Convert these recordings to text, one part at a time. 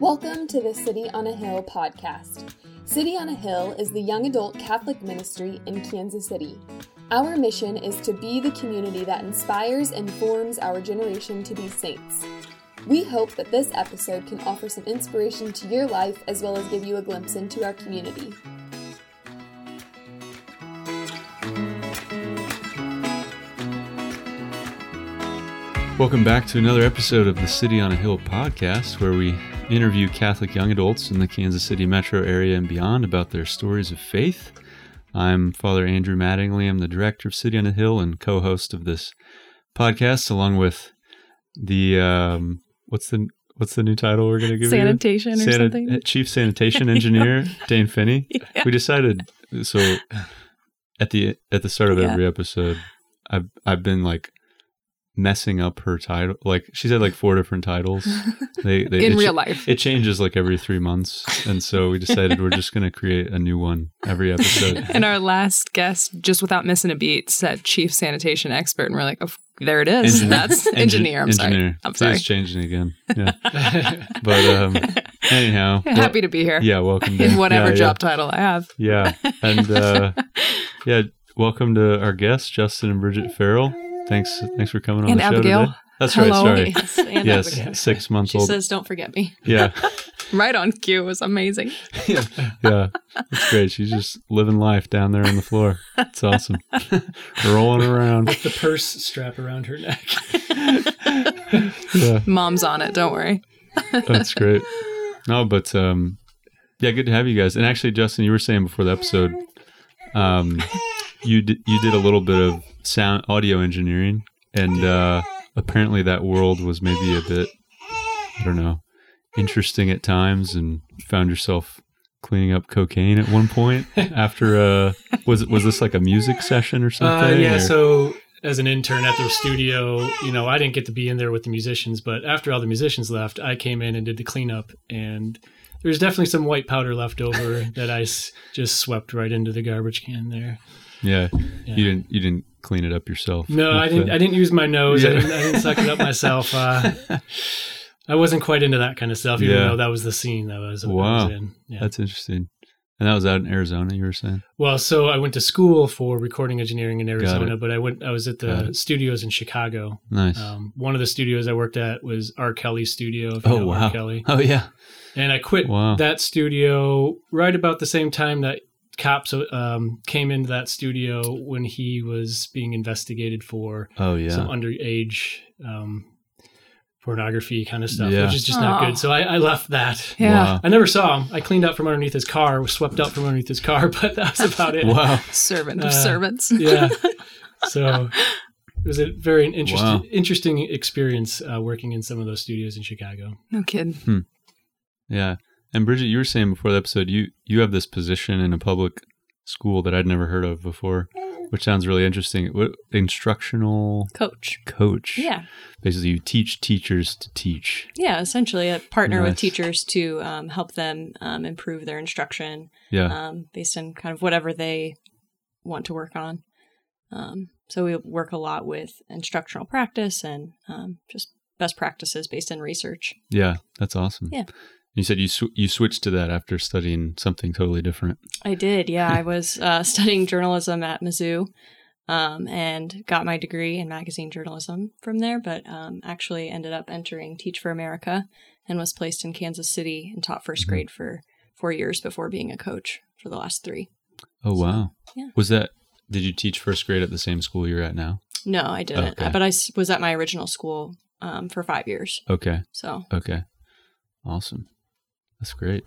Welcome to the City on a Hill podcast. City on a Hill is the young adult Catholic ministry in Kansas City. Our mission is to be the community that inspires and forms our generation to be saints. We hope that this episode can offer some inspiration to your life as well as give you a glimpse into our community. Welcome back to another episode of the City on a Hill podcast, where we interview Catholic young adults in the Kansas City metro area and beyond about their stories of faith. I'm Father Andrew Mattingly. I'm the director of City on a Hill and co-host of this podcast, along with the um, what's the what's the new title we're going to give it? sanitation you? or something? Chief Sanitation Engineer Dane Finney. Yeah. We decided so at the at the start of yeah. every episode, I've I've been like messing up her title. Like she's had like four different titles. They, they in real life. It changes like every three months, and so we decided we're just going to create a new one every episode. and our last guest, just without missing a beat, said chief sanitation expert, and we're like, oh, there it is. Engineer. That's engineer. I'm engineer. sorry. I'm sorry. It's changing again. Yeah. but um, anyhow, happy well, to be here. Yeah, welcome to in whatever yeah, job yeah. title I have. Yeah, and uh, yeah, welcome to our guests, Justin and Bridget Farrell. Thanks, thanks for coming on and the Abigail. show today. That's Hello. right. Sorry. Yes, yes six months she old. She says, "Don't forget me." Yeah, right on cue. It was amazing. yeah, yeah, it's great. She's just living life down there on the floor. It's awesome, rolling around with the purse strap around her neck. yeah, mom's on it. Don't worry. That's great. No, but um, yeah, good to have you guys. And actually, Justin, you were saying before the episode, um, you did you did a little bit of sound audio engineering, and uh, apparently that world was maybe a bit I don't know interesting at times, and found yourself cleaning up cocaine at one point after uh was was this like a music session or something? Uh, yeah, or? so as an intern at the studio, you know, I didn't get to be in there with the musicians, but after all the musicians left, I came in and did the cleanup and there's definitely some white powder left over that I s- just swept right into the garbage can there. Yeah. yeah. You didn't you didn't clean it up yourself. No, I didn't the... I didn't use my nose. Yeah. I, didn't, I didn't suck it up myself. Uh, I wasn't quite into that kind of stuff, even yeah. though that was the scene that was, wow. was in. Yeah. That's interesting. And that was out in Arizona, you were saying? Well, so I went to school for recording engineering in Arizona, but I went I was at the studios in Chicago. Nice. Um, one of the studios I worked at was R. Kelly Studio. oh, wow. R. Kelly. Oh, yeah. And I quit wow. that studio right about the same time that cops um, came into that studio when he was being investigated for oh yeah some underage um, pornography kind of stuff, yeah. which is just Aww. not good. So I, I left that. Yeah, wow. I never saw him. I cleaned up from underneath his car, was swept up from underneath his car, but that was about it. wow, servant of uh, servants. yeah. So it was a very interesting wow. interesting experience uh, working in some of those studios in Chicago. No kidding. Hmm. Yeah. And Bridget, you were saying before the episode, you you have this position in a public school that I'd never heard of before, which sounds really interesting. What instructional coach? Coach. Yeah. Basically, you teach teachers to teach. Yeah, essentially, a partner nice. with teachers to um, help them um, improve their instruction. Yeah. Um, based on kind of whatever they want to work on. Um, so we work a lot with instructional practice and um, just best practices based in research. Yeah, that's awesome. Yeah. You said you sw- you switched to that after studying something totally different. I did. Yeah, I was uh, studying journalism at Mizzou, um, and got my degree in magazine journalism from there. But um, actually ended up entering Teach for America and was placed in Kansas City and taught 1st mm-hmm. grade for four years before being a coach for the last three. Oh so, wow! Yeah. Was that? Did you teach first grade at the same school you're at now? No, I didn't. Okay. But I was at my original school um, for five years. Okay. So. Okay. Awesome. That's great.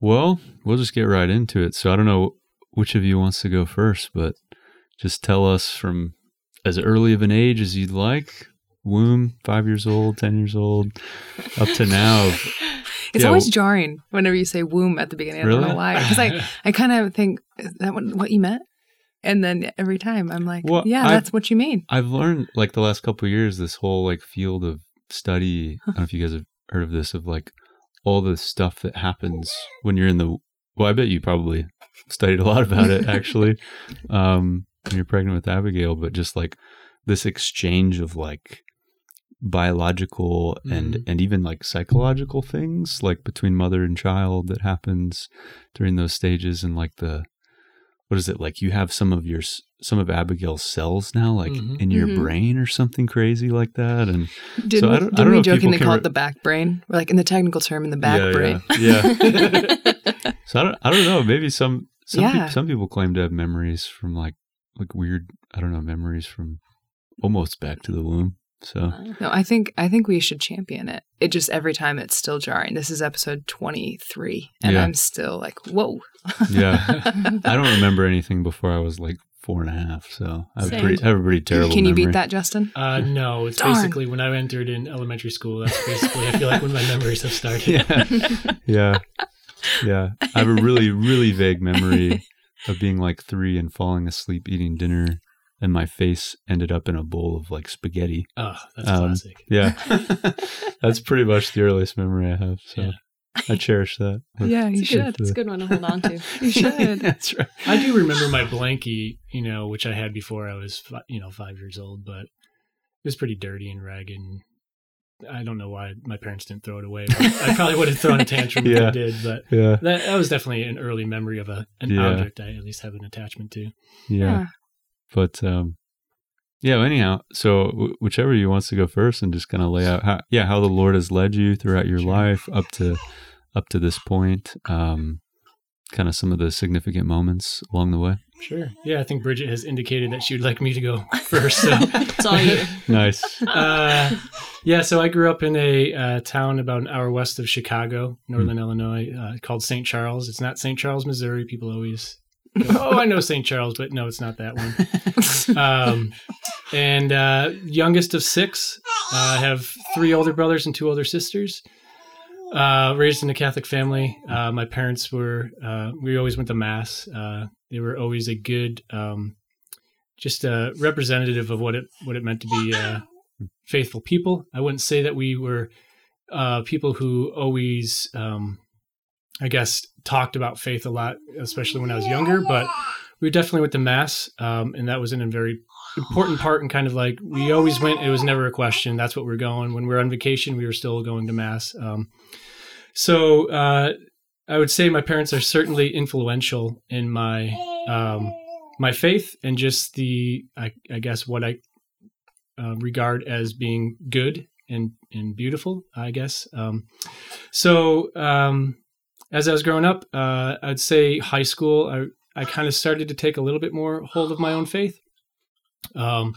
Well, we'll just get right into it. So I don't know which of you wants to go first, but just tell us from as early of an age as you'd like womb, five years old, 10 years old, up to now. it's yeah. always jarring whenever you say womb at the beginning. I really? don't know why. Because I, I kind of think, is that what, what you meant? And then every time I'm like, well, yeah, I've, that's what you mean. I've learned like the last couple years, this whole like field of study. I don't know if you guys have heard of this, of like all the stuff that happens when you're in the well i bet you probably studied a lot about it actually um when you're pregnant with abigail but just like this exchange of like biological and Mhm. and even like psychological things like between mother and child that happens during those stages and like the what is it like you have some of your some of Abigail's cells now like Mhm. in your Mhm. brain or something crazy like that and Didn't, So I we- don't- didn't don't know we if people jokingly can call re- it the back brain? Or like in the technical term, in the back yeah, brain. yeah, yeah. so I don't I don't know maybe some some Yeah. peop- some people claim to have memories from like like weird I don't know memories from almost back to the womb so No, I think I think we should champion it. It just every time it's still jarring. This is episode twenty three, and Yeah. I'm still like, whoa. yeah I don't remember anything before I was like four and a half, so I have, Same. pretty, I have a pretty terrible. Can you beat that, Justin? Uh, no, it's Darn. basically when I entered in elementary school. That's basically I feel like when my memories have started. Yeah, yeah, yeah. I have a really, really vague memory of being like three and falling asleep eating dinner, and my face ended up in a bowl of like spaghetti. Oh, that's Um, classic. Yeah, that's pretty much the earliest memory I have. So Yeah. I cherish that. Yeah, you It's, good. should. it's a good one to hold on to. You should. that's right. I do remember my blankie, you know, which I had before I was, fi- you know, five years old, but it was pretty dirty and ragged. And I don't know why my parents didn't throw it away. But I probably would have thrown a tantrum if Yeah. they did, but Yeah, that, that was definitely an early memory of a an Yeah. object I at least have an attachment to. yeah. But um, yeah. Anyhow, so w- whichever you wants to go first and just kind of lay out how yeah how the Lord has led you throughout your life up to up to this point. Um, kind of some of the significant moments along the way. Sure. Yeah, I think Bridget has indicated that she would like me to go first. So It's all you. Nice. uh, yeah, so I grew up in a uh, town about an hour west of Chicago, Northern Illinois, uh, called St. Charles. It's not St. Charles, Missouri. People always go, oh, I know St. Charles, but no, it's not that one. Um, and uh, youngest of six. Uh, I have three older brothers and two older sisters. Uh, raised in a Catholic family. Uh, my parents were, uh, we always went to Mass. Uh, they were always a good, um, just a representative of what it what it meant to be uh, faithful people. I wouldn't say that we were uh, people who always, um, I guess, talked about faith a lot, especially when I was younger. But we definitely went to mass, um, and that was in a very important part. And kind of like we always went; it was never a question. That's what we're going. When we are on vacation, we were still going to mass. Um, so uh, I would say my parents are certainly influential in my um, my faith and just the I, I guess what I uh, regard as being good and and beautiful. I guess. Um, so um, as I was growing up, uh, I'd say high school. I I kind of started to take a little bit more hold of my own faith. Um,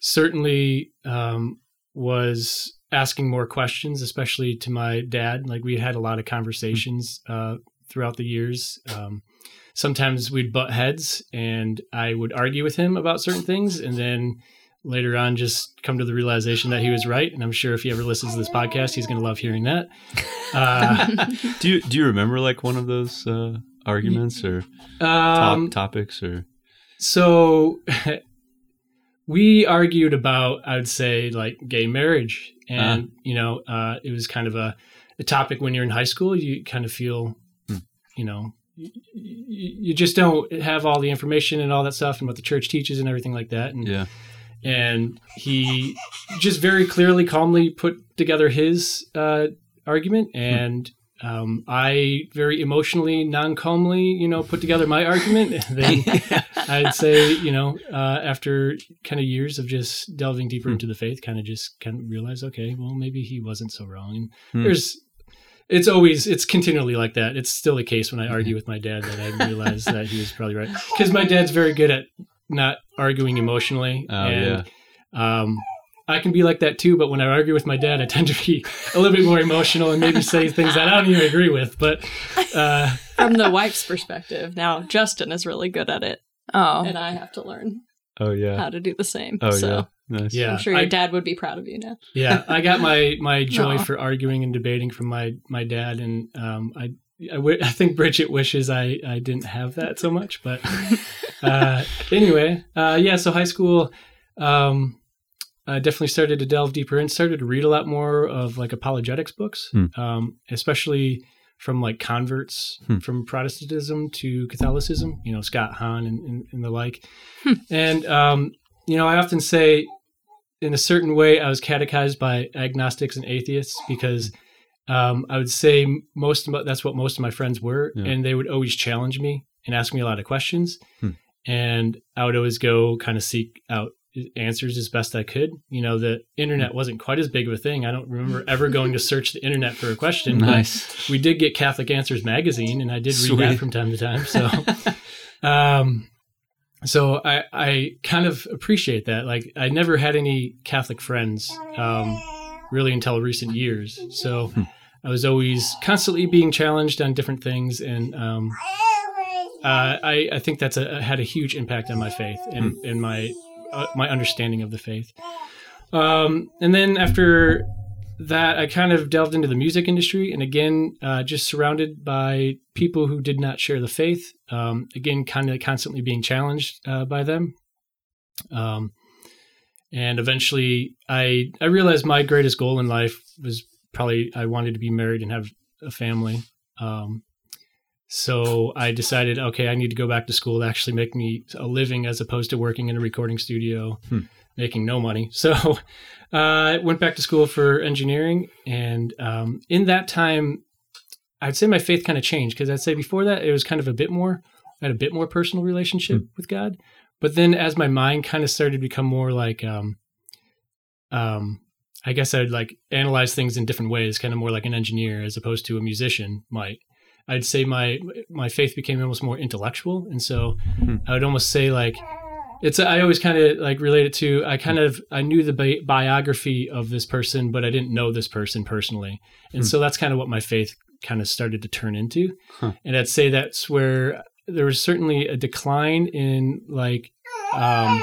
certainly um, was asking more questions, especially to my dad. Like we had a lot of conversations uh, throughout the years. Um, sometimes we'd butt heads, and I would argue with him about certain things, and then later on just come to the realization that he was right. And I'm sure if he ever listens to this podcast, he's going to love hearing that. Uh, do you do you remember like one of those uh, arguments or um, top topics or So we argued about, I would say, like gay marriage. And, Uh-huh. you know, uh, it was kind of a, a topic when you're in high school. You kind of feel, Hmm. you know, you, you just don't have all the information and all that stuff and what the church teaches and everything like that. And, yeah and he just very clearly, calmly put together his uh, argument. And um, I very emotionally, non calmly, you know, put together my argument. And then I'd say, you know, uh, after kind of years of just delving deeper Hmm. into the faith, kind of just kind of realize, okay, well, maybe he wasn't so wrong. And Hmm. there's, it's always, it's continually like that. It's still the case when I argue Hmm. with my dad that I realize that he was probably right. Because my dad's very good at not arguing emotionally. Oh, and, um, I can be like that too, but when I argue with my dad, I tend to be a little bit more emotional and maybe say things that I don't even agree with. But uh, From the wife's perspective, now Justin is really good at it, Oh, and I have to learn oh yeah how to do the same. oh so yeah nice yeah, I'm sure your I- dad would be proud of you now. yeah i got my my joy Aw. for arguing and debating from my my dad and um i I, w- I think Bridget wishes I, I didn't have that so much, but uh, anyway, uh, yeah. So high school, um, I definitely started to delve deeper and started to read a lot more of like apologetics books, Hmm. um, especially from like converts Hmm. from Protestantism to Catholicism. You know, Scott Hahn and, and, and the like. Hmm. And um, you know, I often say in a certain way, I was catechized by agnostics and atheists because um, I would say most of, that's what most of my friends were, Yeah. and they would always challenge me and ask me a lot of questions, Hmm. and I would always go kind of seek out answers as best I could. You know, the internet wasn't quite as big of a thing. I don't remember ever going to search the internet for a question. but Nice. we did get Catholic Answers magazine, and I did read that from time to time. So, um, so I I kind of appreciate that. Like I never had any Catholic friends, um, really until recent years. So Hmm. I was always constantly being challenged on different things, and um, uh, I I think that's a, had a huge impact on my faith and Hmm. and my uh, my understanding of the faith. Um, and then after that, I kind of delved into the music industry, and again, uh, just surrounded by people who did not share the faith. Um, again, kind of constantly being challenged uh, by them. Um, and eventually, I I realized my greatest goal in life was probably I wanted to be married and have a family. Um, so I decided, okay, I need to go back to school to actually make me a living as opposed to working in a recording studio, Hmm. making no money. So uh, I went back to school for engineering. And um, in that time, I'd say my faith kind of changed because I'd say before that, it was kind of a bit more, I had a bit more personal relationship with God. But then as my mind kind of started to become more like, um, um, I guess I'd like analyze things in different ways, kind of more like an engineer as opposed to a musician might. I'd say my my faith became almost more intellectual, and so Hmm. I would almost say like it's. I always kind of like relate it to. I kind of I knew the bi- biography of this person, but I didn't know this person personally, and Hmm. so that's kind of what my faith kind of started to turn into. Huh. And I'd say that's where there was certainly a decline in like um,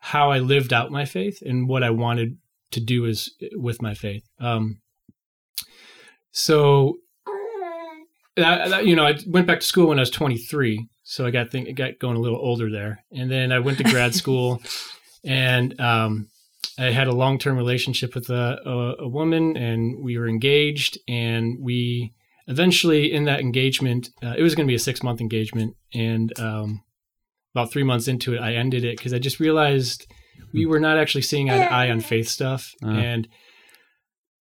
how I lived out my faith and what I wanted to do is with my faith. Um, so that, that- you know, I went back to school when I was 23, so I got think got going a little older there, and then I went to grad school, and um, I had a long term relationship with a, a, a woman, and we were engaged, and we eventually in that engagement, uh, it was going to be a six month engagement, and um, about three months into it, I ended it because I just realized we were not actually seeing eye to eye on faith stuff, Ah. and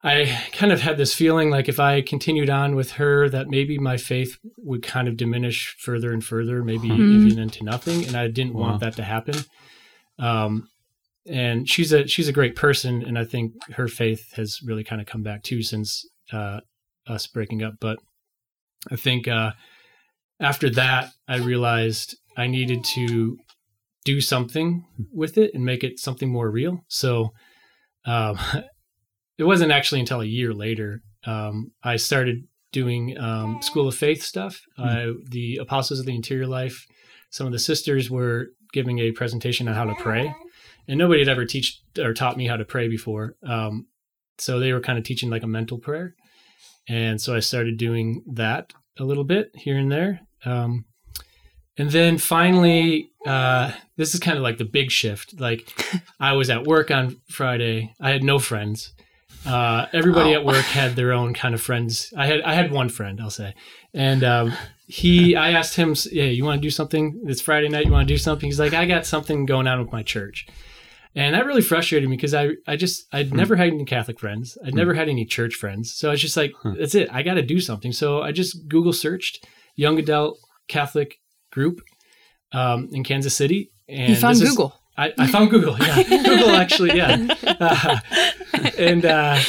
I kind of had this feeling like if I continued on with her, that maybe my faith would kind of diminish further and further, maybe Huh. even into nothing, and I didn't Wow. want that to happen. Um, and she's a she's a great person, and I think her faith has really kind of come back too since uh, us breaking up. But I think uh, after that, I realized I needed to do something with it and make it something more real. So um, it wasn't actually until a year later um, I started doing um, School of Faith stuff. Uh, the Apostles of the Interior Life. Some of the sisters were giving a presentation on how to pray, and nobody had ever teach or taught me how to pray before. Um, so they were kind of teaching like a mental prayer, and so I started doing that a little bit here and there. Um, and then finally, uh, this is kind of like the big shift. Like, I was at work on Friday. I had no friends. Uh, everybody Oh. at work had their own kind of friends. I had I had one friend, I'll say, and um, he. I asked him, "Yeah, you want to do something? It's Friday night. You want to do something?" He's like, "I got something going on with my church," and that really frustrated me because I I just I'd Hmm. never had any Catholic friends. I'd never had any church friends. So I was just like, Huh. "That's it. I got to do something." So I just Google searched young adult Catholic group um, in Kansas City. And He found this is- I, I found Google. Yeah, Google actually. Yeah, Uh, and uh,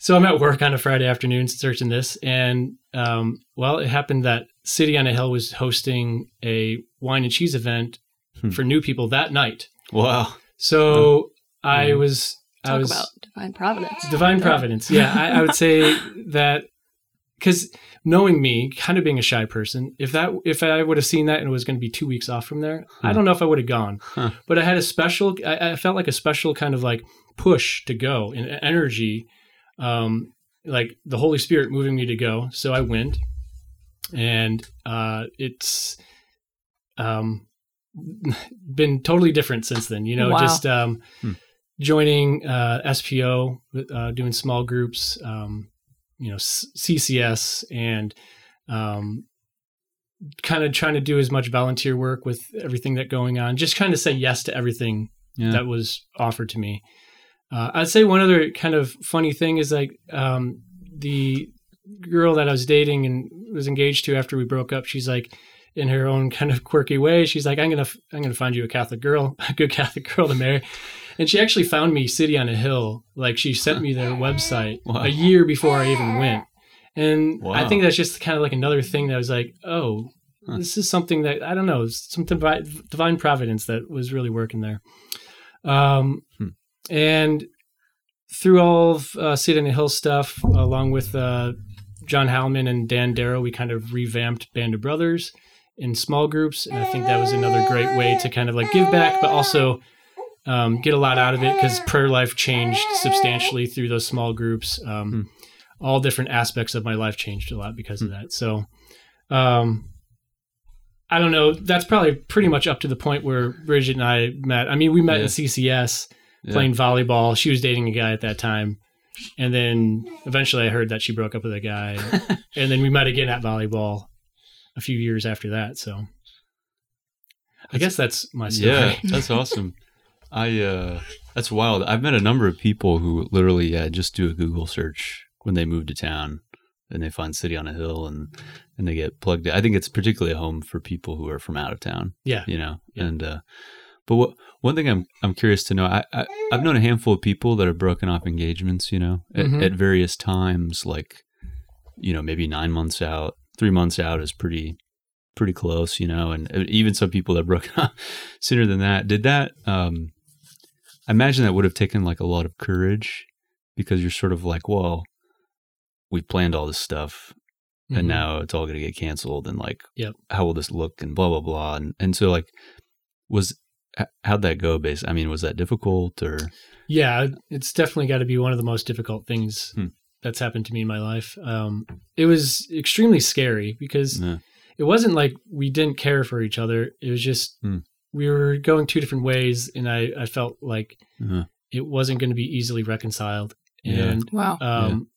so I'm at work on a Friday afternoon searching this, and um, well, it happened that City on a Hill was hosting a wine and cheese event Hmm. for new people that night. Wow. So I Yeah. was I Talk was about divine providence. divine providence. Yeah, I, I would say that because knowing me, kind of being a shy person, if that if I would have seen that and it was going to be two weeks off from there, I don't know if I would have gone. Huh. But I had a special. I, I felt like a special kind of like push to go and energy, um, like the Holy Spirit moving me to go. So I went, and uh, it's um, been totally different since then. You know, Wow. just um, Hmm. joining uh, SPO, uh, doing small groups, um, you know, CCS, and um, kind of trying to do as much volunteer work with everything that going on. Just kind of say yes to everything Yeah. that was offered to me. Uh, I'd say one other kind of funny thing is like um, the girl that I was dating and was engaged to after we broke up. She's like, in her own kind of quirky way, she's like, "I'm gonna, I'm gonna find you a Catholic girl, a good Catholic girl to marry." And she actually found me City on a Hill. Like she sent me their website Wow. a year before I even went. And I think that's just kind of like another thing that was like, oh, Huh. this is something that I don't know, some divine, divine providence that was really working there. Um, Hmm. and through all of uh, City on a Hill stuff, along with uh, John Hallman and Dan Darrow, we kind of revamped Band of Brothers in small groups, and I think that was another great way to kind of like give back, but also um, get a lot out of it because prayer life changed substantially through those small groups. Um, All different aspects of my life changed a lot because of that. So, um, I don't know. That's probably pretty much up to the point where Bridget and I met. I mean, we met Yeah. in CCS Yeah. playing volleyball. She was dating a guy at that time. And then eventually I heard that she broke up with a guy. and then we met again at volleyball a few years after that. So I guess that's my story. Yeah, that's awesome. I uh that's wild. I've met a number of people who literally yeah, just do a Google search when they move to town and they find City on a Hill and and they get plugged in. I think it's particularly a home for people who are from out of town, Yeah. you know. Yeah. And uh but what one thing I'm I'm curious to know, I, I I've known a handful of people that have broken off engagements, you know, at, Mhm. at various times, like you know, maybe nine months out, three months out is pretty pretty close, you know, and uh, even some people that broke up sooner than that. Did that? Um, I imagine that would have taken like a lot of courage because you're sort of like, well, we've planned all this stuff, and now it's all going to get canceled, and like, Yep. how will this look, and blah blah blah, and and so like, was how'd that go? Base? I mean, was that difficult or? Yeah, it's definitely got to be one of the most difficult things Hmm. that's happened to me in my life. Um, it was extremely scary because Yeah. it wasn't like we didn't care for each other. It was just Hmm. We were going two different ways, and I, I felt like Uh, it wasn't going to be easily reconciled. Yeah. And Wow. um,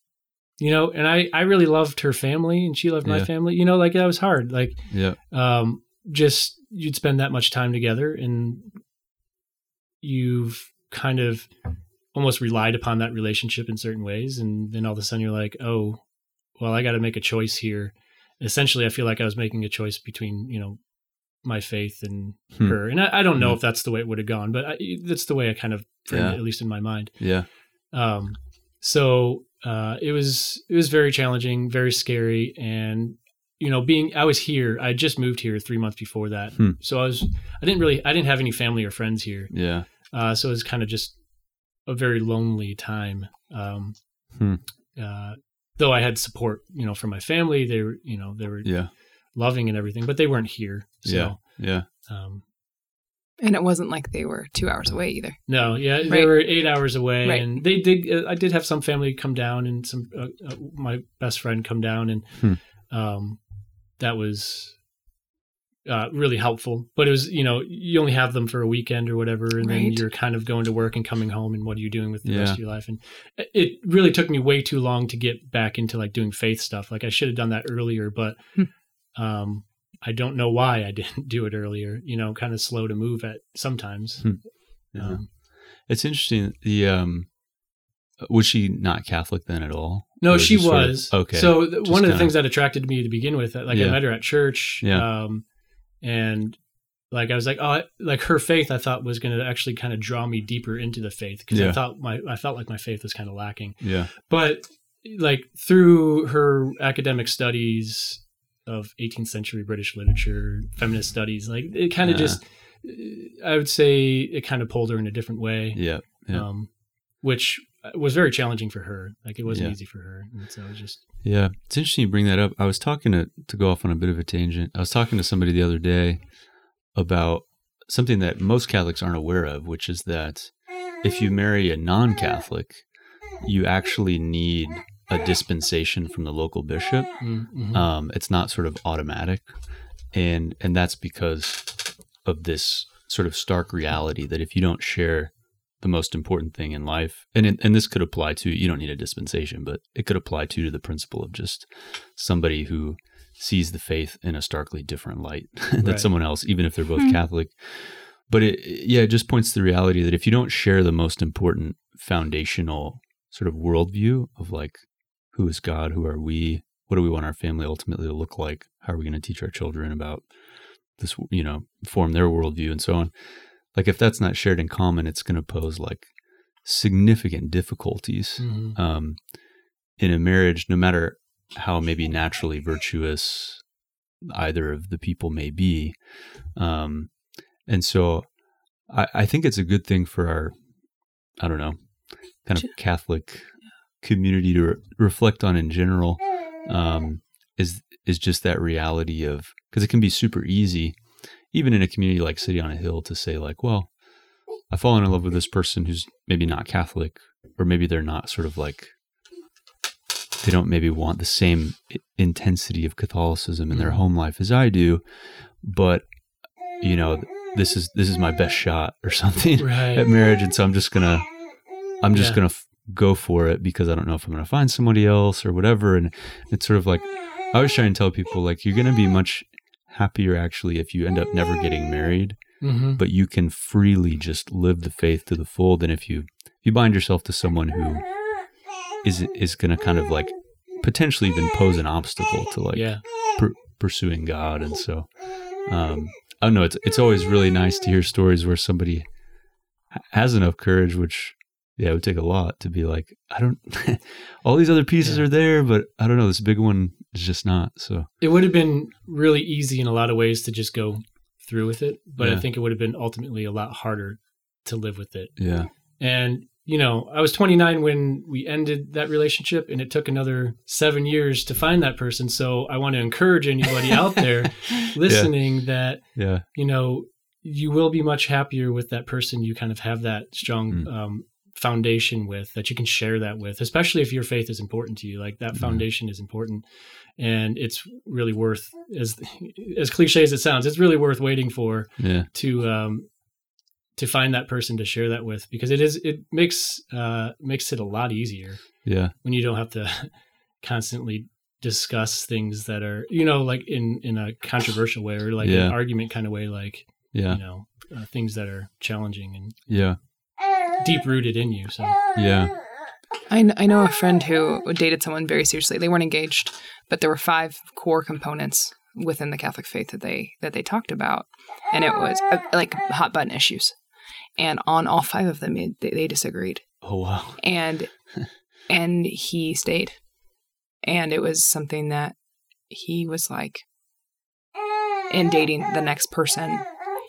you know, and I I really loved her family, and she loved my family. You know, like that was hard. Like yeah, um, just you'd spend that much time together and you've kind of almost relied upon that relationship in certain ways and then all of a sudden you're like oh well i got to make a choice here essentially i feel like i was making a choice between you know my faith in Hmm. her and i, I don't know Hmm. if that's the way it would have gone but I, that's the way i kind of framed Yeah. it at least in my mind yeah, um, so uh, it was it was very challenging, very scary, and you know, being I was here. I just moved here three months before that, Hmm. so I was I didn't really I didn't have any family or friends here, yeah, uh, so it was kind of just a very lonely time. Um, Hmm. uh, though I had support, you know, from my family, they were you know they were yeah, loving and everything, but they weren't here. So, Yeah. yeah. Um, And it wasn't like they were two hours away either. No, yeah, they were eight hours away, Right. and they did. Uh, I did have some family come down, and some uh, uh, my best friend come down, and Hmm. um, that was uh, really helpful. But it was, you know, you only have them for a weekend or whatever, and then you're kind of going to work and coming home, and what are you doing with the rest of your life? And it really took me way too long to get back into like doing faith stuff. Like I should have done that earlier, but Hmm. Um, I don't know why I didn't do it earlier. You know, kind of slow to move at sometimes. Hmm. Yeah. Um, It's interesting. The um, was she not Catholic then at all? No, she just sort of- was. okay. So th- one of the things that attracted me to begin with, like Yeah. I met her at church, Yeah. um, and like I was like, oh, like her faith, I thought was going to actually kind of draw me deeper into the faith because Yeah. I thought my, I felt like my faith was kind of lacking. Yeah. But like through her academic studies of 18th century British literature, feminist studies, like it kind of Ah. just, I would say it kind of pulled her in a different way Yeah. Yeah. um, which was very challenging for her. Like it wasn't Yeah. easy for her, and so it was just Yeah, it's interesting you bring that up. I was talking to to go off on a bit of a tangent. I was talking to somebody the other day about something that most Catholics aren't aware of, which is that if you marry a non-Catholic, you actually need a dispensation from the local bishop. mm-hmm. Um, it's not sort of automatic, and and that's because of this sort of stark reality that if you don't share the most important thing in life, and it, and this could apply to you don't need a dispensation, but it could apply to to the principle of just somebody who sees the faith in a starkly different light than Right. someone else, even if they're both Hmm. Catholic. but it yeah, it just points to the reality that if you don't share the most important foundational sort of worldview of like who is God, who are we, what do we want our family ultimately to look like, how are we going to teach our children about this, you know, form their worldview and so on. Like if that's not shared in common, it's going to pose like significant difficulties Mhm. um, in a marriage, no matter how maybe naturally virtuous either of the people may be. Um, and so I, I think it's a good thing for our, I don't know, kind of Catholic community to re- reflect on in general. Um, is is just that reality of because it can be super easy, even in a community like City on a Hill, to say like, well, I've fallen in love with this person who's maybe not Catholic, or maybe they're not sort of like they don't maybe want the same intensity of Catholicism in their home life as I do, but you know, this is this is my best shot or something Right. at marriage, and so I'm just gonna I'm just Yeah. gonna f- go for it because I don't know if I'm gonna find somebody else or whatever, and it's sort of like I was trying to tell people like you're gonna be much happier actually if you end up never getting married Mhm. but you can freely just live the faith to the full than if you if you bind yourself to someone who is is going to kind of like potentially even pose an obstacle to like yeah. pur- pursuing God and so um I don't know it's it's always really nice to hear stories where somebody has enough courage which yeah it would take a lot to be like I don't all these other pieces Yeah. are there but I don't know this big one is just not so It would have been really easy in a lot of ways to just go through with it, but I think it would have been ultimately a lot harder to live with it. yeah And, you know, I was 29 when we ended that relationship, and it took another seven years to find that person. So I want to encourage anybody out there listening that, yeah you know, you will be much happier with that person you kind of have that strong Mm. um, foundation with, that you can share that with, especially if your faith is important to you. Like that Mhm. foundation is important. And it's really worth, as as cliche as it sounds, it's really worth waiting for yeah to um to find that person to share that with because it is it makes uh makes it a lot easier yeah when you don't have to constantly discuss things that are you know like in in a controversial way or like Yeah. an argument kind of way like yeah you know uh, things that are challenging and yeah deep rooted in you so yeah I, I know a friend who dated someone very seriously. They weren't engaged, but there were five core components within the Catholic faith that they that they talked about, and it was uh, like hot button issues. And on all five of them, it, they, they disagreed, oh wow and and he stayed, and it was something that he was like in dating the next person.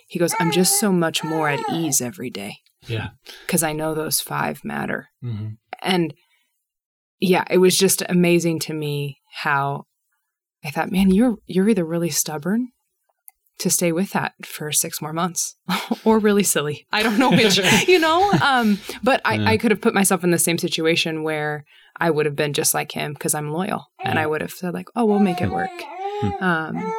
He goes, "I'm just so much more at ease every day yeah because I know those five matter." hmm and yeah, it was just amazing to me how I thought, man, you're you're either really stubborn to stay with that for six more months, or really silly. I don't know which, you know. Um, but I, Yeah. I could have put myself in the same situation where I would have been just like him because I'm loyal, and I would have said like, oh, we'll make it work. Um,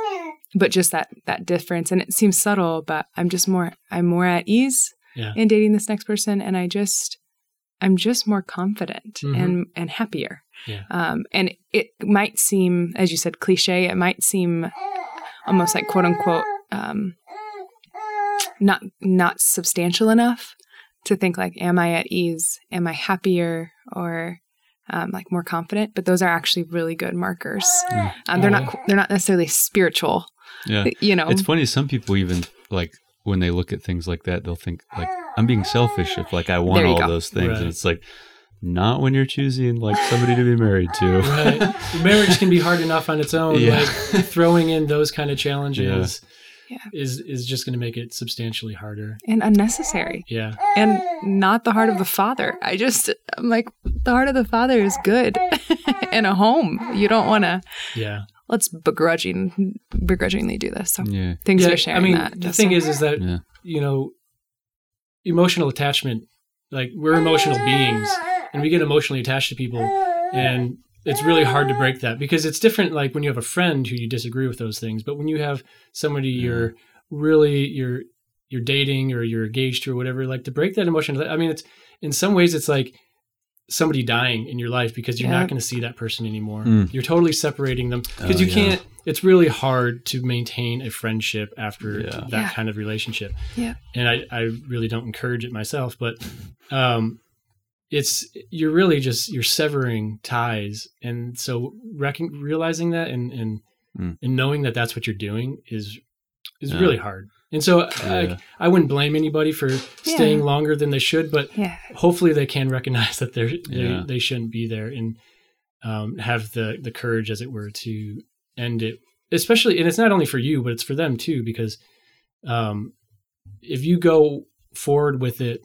but just that that difference, and it seems subtle, but I'm just more I'm more at ease Yeah. in dating this next person, and I just I'm just more confident Mhm. and and happier. Yeah. Um, and it might seem, as you said, cliche. It might seem almost like quote unquote um, not not substantial enough to think like, am I at ease? Am I happier? Or um, like more confident? But those are actually really good markers. Mm. Um, they're Oh, not they're not necessarily spiritual. yeah You know, It's funny. Some people even like when they look at things like that, they'll think like I'm being selfish if like I want all go. those things, Right. and it's like not when you're choosing like somebody to be married to. right marriage can be hard enough on its own Yeah. like throwing in those kind of challenges Yeah. is is just going to make it substantially harder and unnecessary. yeah and not the heart of the father. I just I'm like the heart of the father is good in a home. You don't want to yeah let's begrudging begrudgingly do this. So yeah, thanks yeah, for sharing I mean, that. the thing Justin. is, is that yeah, you know, emotional attachment. Like we're emotional beings, and we get emotionally attached to people, and it's really hard to break that because it's different. Like when you have a friend who you disagree with those things, but when you have somebody you're really you're you're dating or you're engaged to or whatever, like to break that emotion. I mean, it's in some ways it's like somebody dying in your life because you're Yeah. not going to see that person anymore. Mm. You're totally separating them because Oh, you yeah. can't it's really hard to maintain a friendship after Yeah. that Yeah. kind of relationship. Yeah. And I, I really don't encourage it myself, but um, it's you're really just you're severing ties, and so recon realizing that and and Mm. and knowing that that's what you're doing is is Yeah. really hard. And so Yeah. I I wouldn't blame anybody for staying longer than they should, but Yeah. hopefully they can recognize that they're, they Yeah. they shouldn't be there and um, have the the courage, as it were, to end it. Especially, and it's not only for you, but it's for them too, because um, if you go forward with it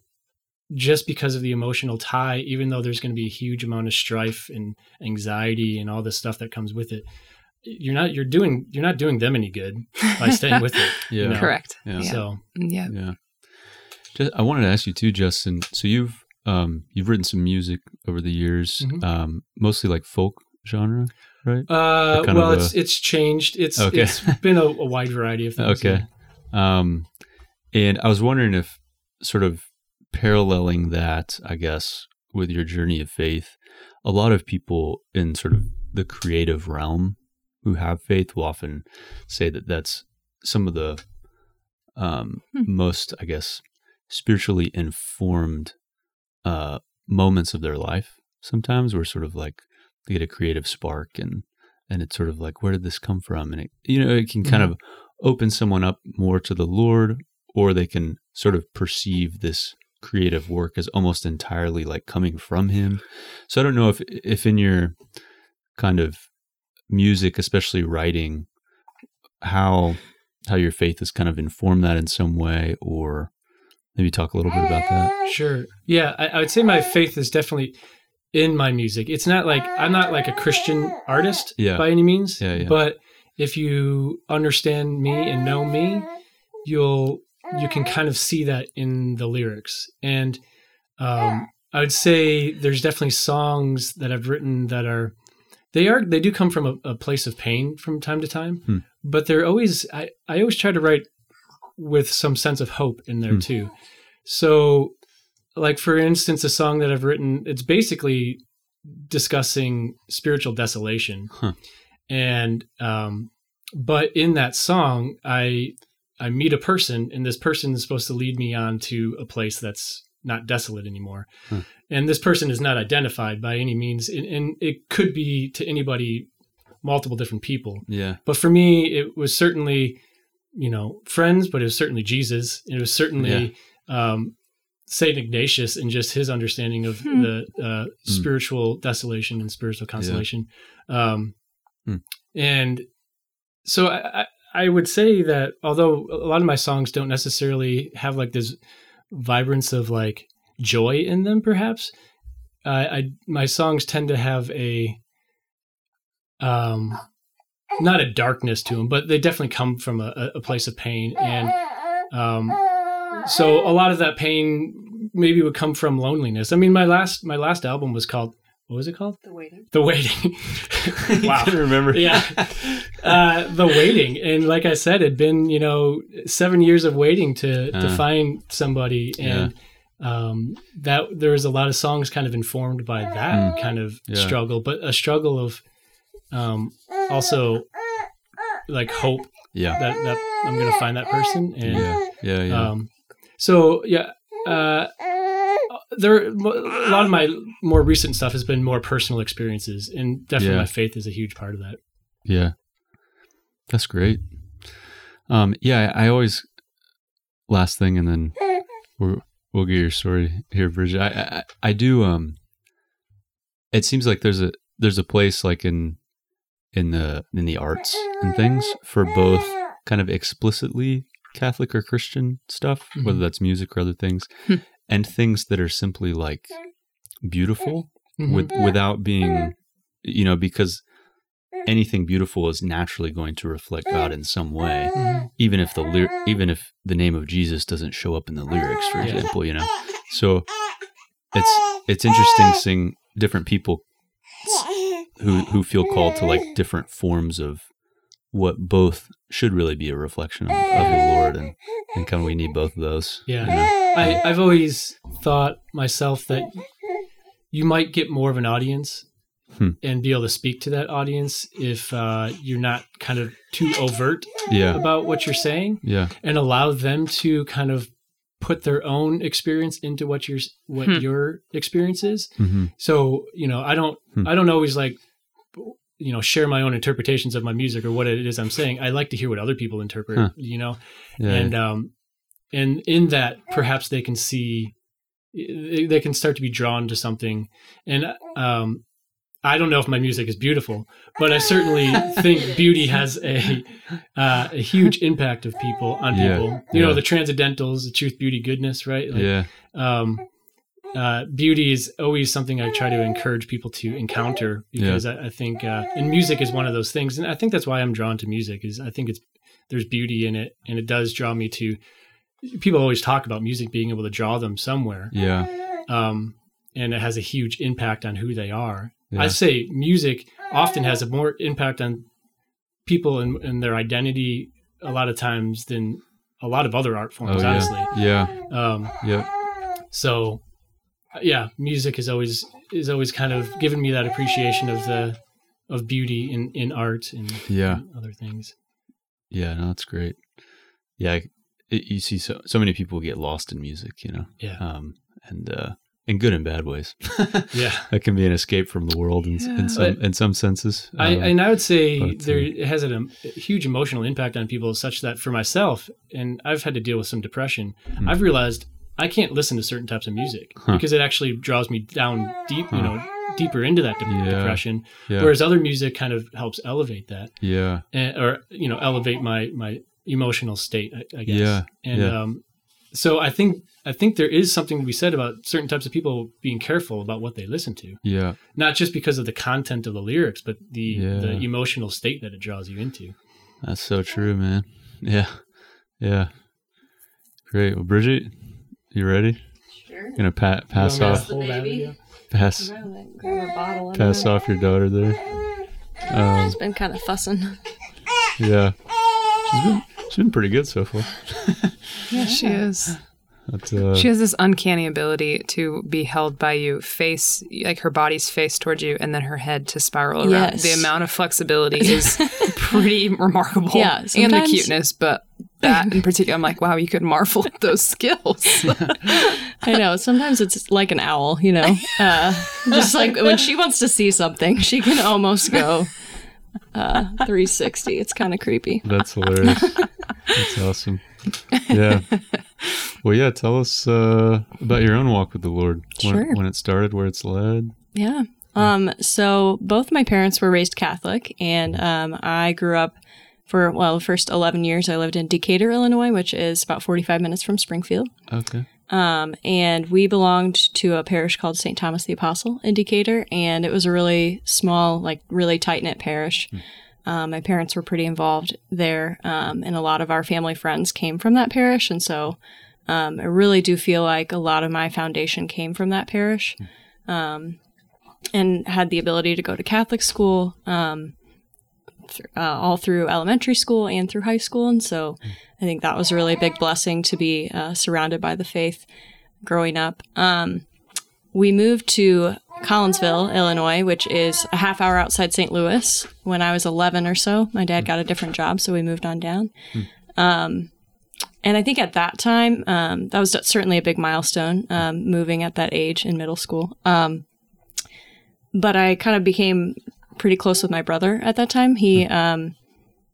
just because of the emotional tie, even though there's going to be a huge amount of strife and anxiety and all this stuff that comes with it, you're not you're doing you're not doing them any good by staying with it. Yeah. you know? Correct. Yeah. Yeah. So Yeah. Yeah. Just, I wanted to ask you too, Justin. So you've um you've written some music over the years, Mhm. um mostly like folk genre, right? Uh, well, of it's it's changed. It's Okay. it's been a, a wide variety of things. Okay. Um, and I was wondering if sort of paralleling that, I guess, with your journey of faith, a lot of people in sort of the creative realm who have faith will often say that that's some of the um, Hmm. most, I guess, spiritually informed uh, moments of their life. Sometimes where sort of like they get a creative spark and and it's sort of like where did this come from and it you know it can kind Mhm. of open someone up more to the Lord or they can sort of perceive this creative work as almost entirely like coming from him. So I don't know if if in your kind of music, especially writing, how how your faith has kind of informed that in some way, or maybe talk a little bit about that. Sure. Yeah, I, I would say my faith is definitely in my music. It's not like I'm not like a Christian artist Yeah. by any means. Yeah, yeah. But if you understand me and know me, you'll you can kind of see that in the lyrics. And um, I would say there's definitely songs that I've written that are they are they do come from a, a place of pain from time to time, Hmm. but they're always I, I always try to write with some sense of hope in there Hmm. too. So like for instance a song that I've written it's basically discussing spiritual desolation. Huh. And um but in that song I I meet a person and this person is supposed to lead me on to a place that's not desolate anymore. Hmm. And this person is not identified by any means and, and it could be to anybody multiple different people. Yeah, But for me, it was certainly, you know, friends, but it was certainly Jesus. It was certainly um, Saint Ignatius and just his understanding of Hmm. the uh, spiritual desolation and spiritual consolation. Um, Hmm. And so I, I, I would say that although a lot of my songs don't necessarily have like this vibrance of like joy in them, perhaps, I, I my songs tend to have a um not a darkness to them, but they definitely come from a, a place of pain. And um, so a lot of that pain maybe would come from loneliness. I mean, my last my last album was called what was it called? The waiting. The Waiting. wow. I remember. Yeah. Uh, the waiting, and like I said, it'd been you know seven years of waiting to to Uh. find somebody, and um, that there was a lot of songs kind of informed by that Mm. kind of Yeah. struggle, but a struggle of um, also like hope yeah, that that I'm gonna find that person, and yeah, yeah, yeah. um, so yeah, uh, there a lot of my more recent stuff has been more personal experiences, and definitely Yeah. my faith is a huge part of that. Yeah. That's great. Um, yeah, I, I always last thing and then we'll, we'll get your story here, Bridget. I, I I do um it seems like there's a there's a place like in in the in the arts and things for both kind of explicitly Catholic or Christian stuff, whether Mhm. that's music or other things, Hmm. And things that are simply like beautiful Mhm. with mm-hmm. without being mm-hmm. you know because mm-hmm. anything beautiful is naturally going to reflect God in some way Mhm. even if the ly- even if the name of Jesus doesn't show up in the lyrics for Yeah. example you know so it's it's interesting seeing different people who who feel called to like different forms of what both should really be a reflection of, of the Lord and and kind of we need both of those Yeah. you know? I, I've always thought myself that you might get more of an audience Hmm. and be able to speak to that audience if uh, you're not kind of too overt Yeah. about what you're saying Yeah. and allow them to kind of put their own experience into what your what Hmm. your experience is hmm so you know i don't Hmm. i don't always like you know share my own interpretations of my music or what it is i'm saying i like to hear what other people interpret Huh. you know Yeah. and um and in that perhaps they can see they they can start to be drawn to something and um I don't know if my music is beautiful, but I certainly think beauty has a uh, a huge impact of people on Yeah, people. You know, yeah. the transcendentals, the truth, beauty, goodness, right? Like, yeah. um, uh, beauty is always something I try to encourage people to encounter because I, I think, uh, and music is one of those things, and I think that's why I'm drawn to music. Is I think it's there's beauty in it, and it does draw me to. People always talk about music being able to draw them somewhere, Yeah. um, and it has a huge impact on who they are. Yeah. I say music often has a more impact on people and, and their identity a lot of times than a lot of other art forms. Oh, yeah. honestly, Yeah. um, Yep. so yeah music is always is always kind of given me that appreciation of the of beauty in in art and, Yeah. and other things Yeah. No, that's great. Yeah. It, you see so, so many people get lost in music, you know, yeah um, and, uh, in good and bad ways. yeah that can be an escape from the world in, Yeah. in some in some senses. I, Um, and I would say but, uh, there it has a, a huge emotional impact on people, such that for myself, and I've had to deal with some depression. Hmm. I've realized I can't listen to certain types of music Huh. because it actually draws me down deep, you know, deeper into that de- Yeah. depression. yeah, Whereas other music kind of helps elevate that. yeah, and, or you know elevate my my emotional state I, I guess Yeah, and yeah. um so i think i think there is something to be said about certain types of people being careful about what they listen to yeah, not just because of the content of the lyrics but the Yeah. the emotional state that it draws you into that's so true, man. Yeah, yeah, great. Well, Bridget, you ready? Sure. Gonna pa- pass You want me to off, hold that video? pass, Grab a bottle. pass off your daughter there. Um, She's been kind of fussing. yeah, she's been she's been pretty good so far. Yeah, she is. But, uh, She has this uncanny ability to be held by you, face like her body's face towards you, and then her head to spiral around. Yes. The amount of flexibility is pretty remarkable. Yeah, and the cuteness, but that in particular, I'm like, wow, you could marvel at those skills. I know. Sometimes it's like an owl, you know. Uh, just like when she wants to see something, she can almost go uh, 360. It's kind of creepy. That's hilarious. That's awesome. Yeah. Well, yeah. Tell us uh, about your own walk with the Lord. When, Sure. when it started, where it's led. Yeah. Um, so both my parents were raised Catholic, and um, I grew up for well, the first eleven years I lived in Decatur, Illinois, which is about forty-five minutes from Springfield. Okay. Um, and we belonged to a parish called St. Thomas the Apostle in Decatur, and it was a really small, like really tight knit parish. Um, my parents were pretty involved there, um, and a lot of our family friends came from that parish, and so um, I really do feel like a lot of my foundation came from that parish, um, and had the ability to go to Catholic school. Um, th- uh, all through elementary school and through high school. And so I think that was a really big blessing to be uh, surrounded by the faith growing up. Um, we moved to Collinsville, Illinois, which is a half hour outside St. Louis. When I was 11 or so, my dad got a different job, so we moved on down. Um, and I think at that time, um, that was certainly a big milestone, um, moving at that age in middle school. Um, but I kind of became pretty close with my brother at that time. He, um,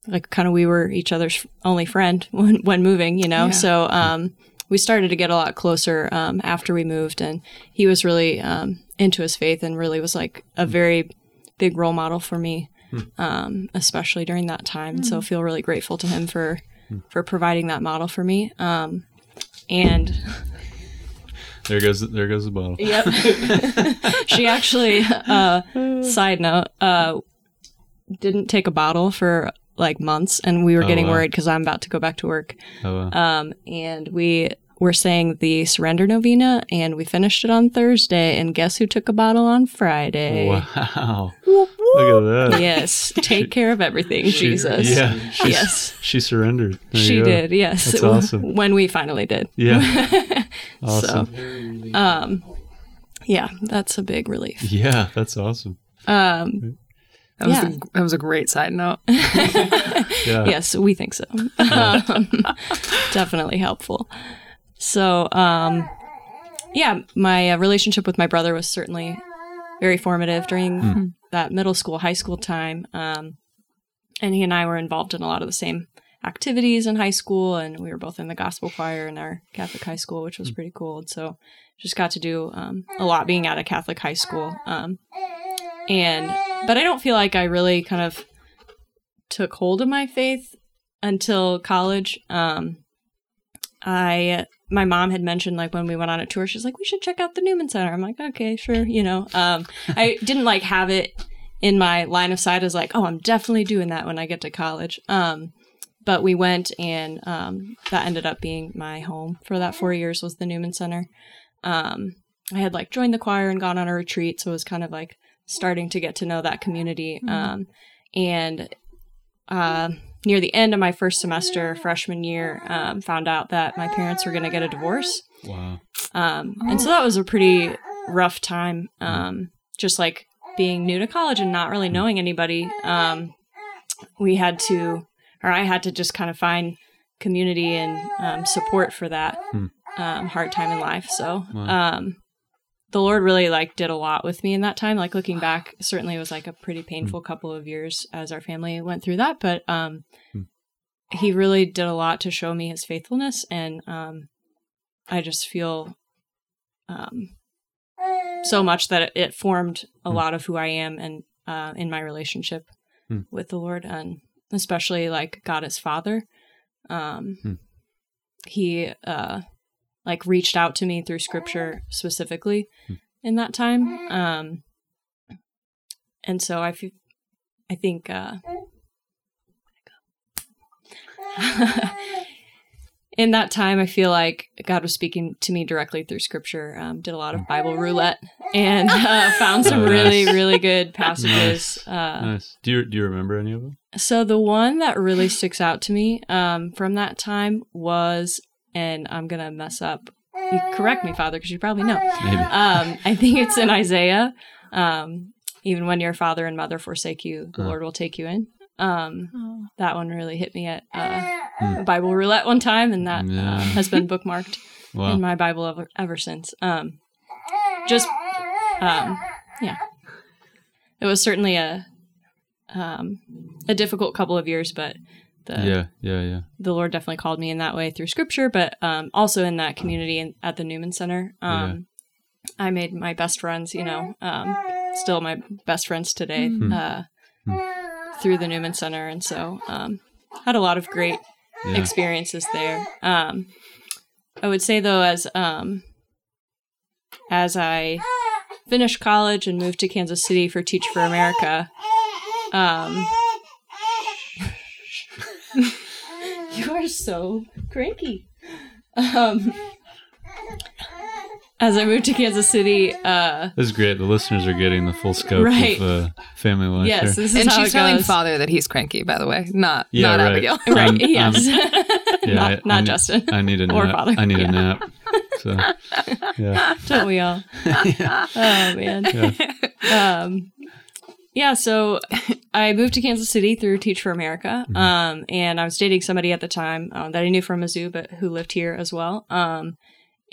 like, kind of we were each other's only friend when, when moving, you know? Yeah. So, um, we started to get a lot closer um, after we moved, and he was really um, into his faith and really was like a very big role model for me, um, especially during that time. So, I feel really grateful to him for for providing that model for me. Um, and There goes there goes the bottle. Yep. she actually, uh, side note, uh, didn't take a bottle for like months, and we were Oh, getting wow. worried because I'm about to go back to work. Oh, wow. Um, and we were saying the surrender novena, and we finished it on Thursday. And guess who took a bottle on Friday? wow. Look at that. Yes, take care of everything, She- Jesus. Yeah. She's, Yes. She surrendered. There She did, yes. That's awesome. When we finally did. Yeah. awesome. Um, yeah, that's a big relief. Yeah, that's awesome. Um, That was, Yeah. a, that was a great side note. Yeah. yes, we think so. um, definitely helpful. So, um, yeah, my uh, relationship with my brother was certainly very formative during that middle school, high school time. Um, and he and I were involved in a lot of the same activities in high school, and we were both in the gospel choir in our Catholic high school, which was pretty cool. And so, just got to do um, a lot being at a Catholic high school. Um, and but I don't feel like I really kind of took hold of my faith until college. Um, I my mom had mentioned like when we went on a tour, she's like, "We should check out the Newman Center." I'm like, "Okay, sure," you know. Um, I didn't like have it in my line of sight as like, "Oh, I'm definitely doing that when I get to college." Um, but we went, and um, that ended up being my home for that four years was the Newman Center. Um, I had like joined the choir and gone on a retreat, so it was kind of like starting to get to know that community. Um, and uh, near the end of my first semester, freshman year, um, found out that my parents were going to get a divorce. Wow. Um, and so that was a pretty rough time. Um, just like being new to college and not really knowing anybody. Um, we had to, or I had to just kind of find community and um, support for that Hmm. um, hard time in life. So, Wow. The Lord really like did a lot with me in that time. Like looking back, certainly it was like a pretty painful couple of years as our family went through that. But um, Hmm. he really did a lot to show me his faithfulness, and um, I just feel um, so much that it, it formed a Hmm. lot of who I am and uh, in my relationship Hmm. with the Lord, and especially like God as Father. Um, Hmm. He uh, like reached out to me through Scripture specifically Hmm. in that time, um, and so I feel, I think. Uh, in that time, I feel like God was speaking to me directly through scripture. Um, did a lot of Bible roulette and uh, found some Oh, really, nice. really good passages. Uh, Nice. Do you do you remember any of them? so the one that really sticks out to me um, from that time was, and I'm gonna mess up. You correct me, Father, because you probably know. Maybe. Um, I think it's in Isaiah. Um, even when your father and mother forsake you, the Uh. Lord will take you in. Um, that one really hit me at uh, Hmm. Bible roulette one time, and that Yeah. uh, has been bookmarked Wow. in my Bible ever, ever since. Um, just, um, yeah, it was certainly a um, a difficult couple of years, but the yeah. Yeah. Yeah. the Lord definitely called me in that way through Scripture, but um, also in that community in, at the Newman Center. Um, I made my best friends, you know, um, still my best friends today Hmm. uh, through the Newman Center, and so um, had a lot of great Yeah. experiences there. Um, I would say though, as um, as I finished college and moved to Kansas City for Teach for America, um, you are so cranky. Um, as I moved to Kansas City, uh, This is great. The listeners are getting the full scope Right. of uh, family life. yes, this is and how she's it telling goes. father that he's cranky, by the way, not Yeah, not right. Abigail. Right. Um, yes. Yeah, not I- I not need- Justin. I need a Or nap. father. I need Yeah. a nap. So, yeah. Don't we all? Oh man. Yeah. Um, yeah. So I moved to Kansas City through Teach for America, Mm-hmm. um, and I was dating somebody at the time um, that I knew from Mizzou, but who lived here as well. Um,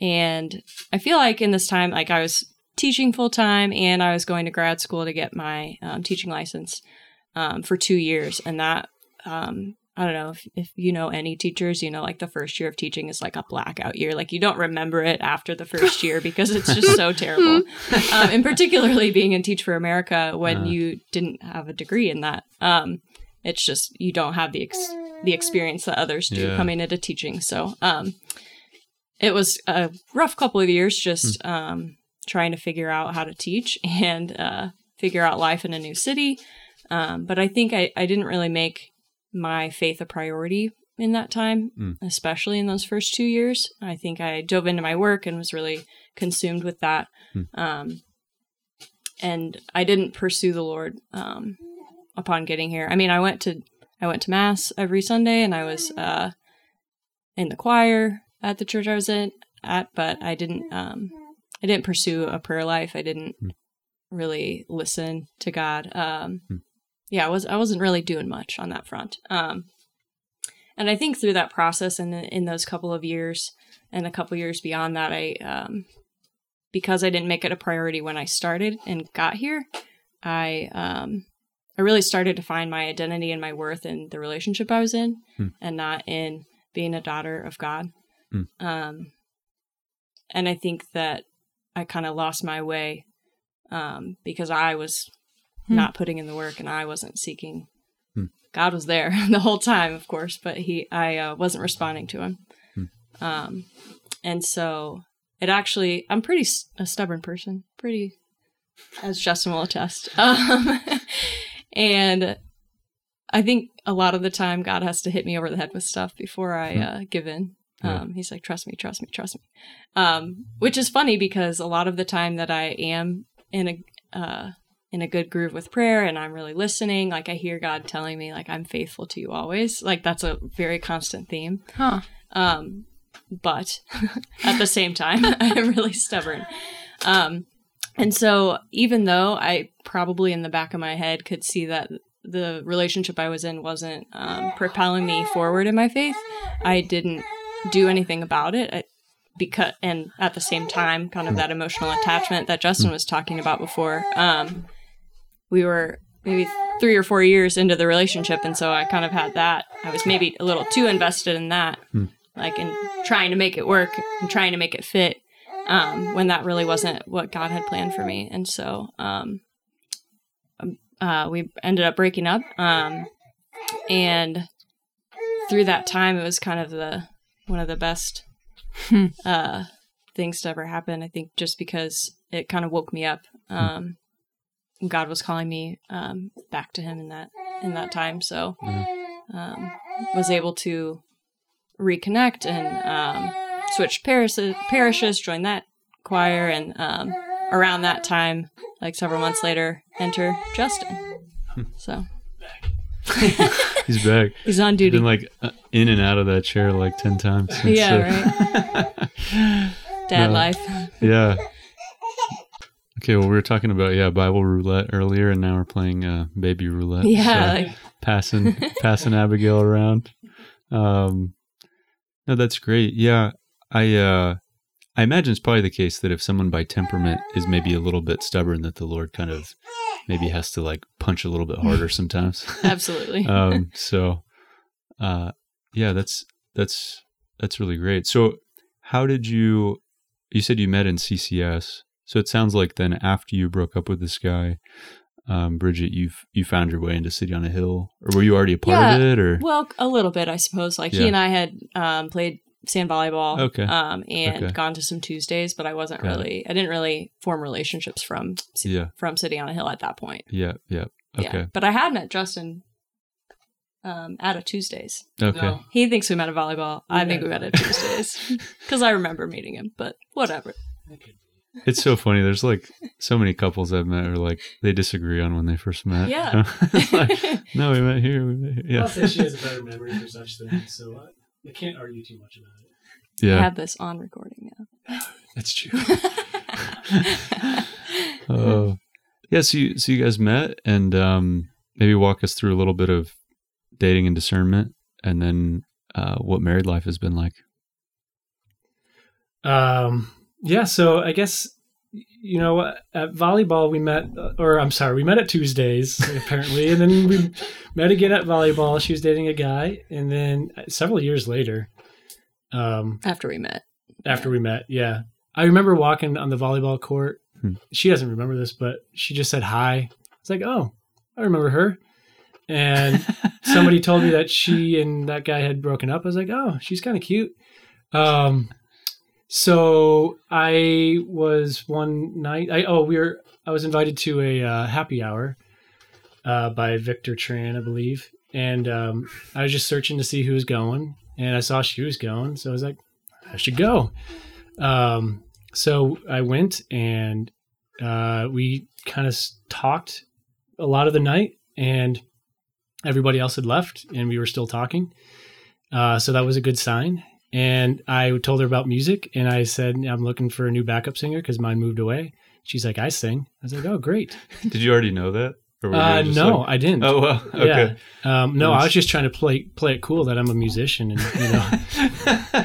and I feel like in this time, like I was teaching full time, and I was going to grad school to get my um, teaching license um, for two years, and that. I don't know if, if you know any teachers, you know, like the first year of teaching is like a blackout year. Like you don't remember it after the first year because it's just so terrible. Um, and particularly being in Teach for America when Uh. you didn't have a degree in that. Um, it's just you don't have the ex- the experience that others do Yeah. coming into teaching. So um, it was a rough couple of years just um, trying to figure out how to teach and uh, figure out life in a new city. Um, but I think I, I didn't really make my faith a priority in that time, Mm. especially in those first two years. I think I dove into my work and was really consumed with that. Mm. Um, and I didn't pursue the Lord um, upon getting here. I mean, I went to I went to mass every Sunday, and I was uh, in the choir at the church I was in at, but I didn't um, I didn't pursue a prayer life. I didn't Mm. really listen to God. Um, Hmm. Yeah, I was I wasn't really doing much on that front. Um, and I think through that process and in, those couple of years and a couple years beyond that, I um, because I didn't make it a priority when I started and got here, I um, I really started to find my identity and my worth in the relationship I was in, Hmm. and not in being a daughter of God. Hmm. Um, and I think that I kind of lost my way um, because I was Hmm. not putting in the work and I wasn't seeking. Hmm. God was there the whole time, of course, but he I uh, wasn't responding to him. Hmm. Um, and so it actually, I'm pretty a stubborn person, pretty, as Justin will attest. Um, and I think a lot of the time God has to hit me over the head with stuff before I uh, give in. Yeah. Um, he's like, trust me, trust me, trust me. Um, which is funny because a lot of the time that I am in a uh, in a good groove with prayer and I'm really listening, like I hear God telling me, like I'm faithful to you always. Like that's a very constant theme. Huh. Um, but at the same time, I'm really stubborn. Um, and so even though I probably in the back of my head could see that the relationship I was in wasn't um, propelling me forward in my faith, I didn't do anything about it. I, because and at the same time, kind of that emotional attachment that Justin was talking about before. Um, we were maybe three or four years into the relationship, and so I kind of had that. I was maybe a little too invested in that, Hmm. like in trying to make it work and trying to make it fit, um, when that really wasn't what God had planned for me. And so, um, um, uh, we ended up breaking up, um, and through that time, it was kind of the one of the best Hmm. uh, things to ever happen. I think just because it kind of woke me up. Um, God was calling me um, back to Him in that in that time, so um, was able to reconnect and um, switch parishes, parishes, join that choir, and um, around that time, like several months later, enter Justin. So He's back. he's on duty. Been like uh, in and out of that chair like ten times. since, Yeah, uh, Dad no. life. yeah. Okay, well, we were talking about yeah Bible roulette earlier, and now we're playing uh, baby roulette. Yeah, so like, passing passing Abigail around. Um, no, that's great. Yeah, I uh, I imagine it's probably the case that if someone by temperament is maybe a little bit stubborn, that the Lord kind of maybe has to like punch a little bit harder sometimes. absolutely. um, so, uh, yeah, that's that's that's really great. So, how did you? You said you met in CCS. So it sounds like then after you broke up with this guy, um, Bridget, you you found your way into City on a Hill, or were you already a part of it? Or Well, a little bit, I suppose. Like Yeah. he and I had um, played sand volleyball, Okay. um, and Okay. gone to some Tuesdays, but I wasn't Got it. really, I didn't really form relationships from yeah, from City on a Hill at that point. yeah, yeah. Okay, Yeah, but I had met Justin um, at a Tuesdays. okay. No. He thinks we met at volleyball. I We think we met met at Tuesdays because I remember meeting him. But whatever. It's so funny. There's like so many couples I've met who are like they disagree on when they first met. Yeah. Like, no, we met here. We met here. I'll Yeah, say she has a better memory for such things, so I, I can't argue too much about it. I yeah, have this on recording now. that's true. Oh, yeah. So you, so you guys met, and um, maybe walk us through a little bit of dating and discernment, and then uh, what married life has been like. Um, yeah, so I guess you know at volleyball we met, or I'm sorry, we met at Tuesdays apparently, and then we met again at volleyball. She was dating a guy, and then several years later, um, After we met. after we met, yeah, I remember walking on the volleyball court. Hmm. She doesn't remember this, but she just said hi. It's like, oh, I remember her. And somebody told me that she and that guy had broken up. I was like, oh, she's kind of cute. Um, so I was one night. I oh, we were. I was invited to a uh, happy hour uh, by Victor Tran, I believe, and um, I was just searching to see who was going, and I saw she was going, so I was like, I should go. Um, so I went, and uh, we kind of talked a lot of the night, and everybody else had left, and we were still talking. Uh, so that was a good sign. And I told her about music, and I said I'm looking for a new backup singer because mine moved away. She's like, I sing. I was like, oh, great. Did you already know that? Or were you Uh, no, like- I didn't. oh well. Okay. Yeah. Um, no, I was just trying to play play it cool that I'm a musician and you know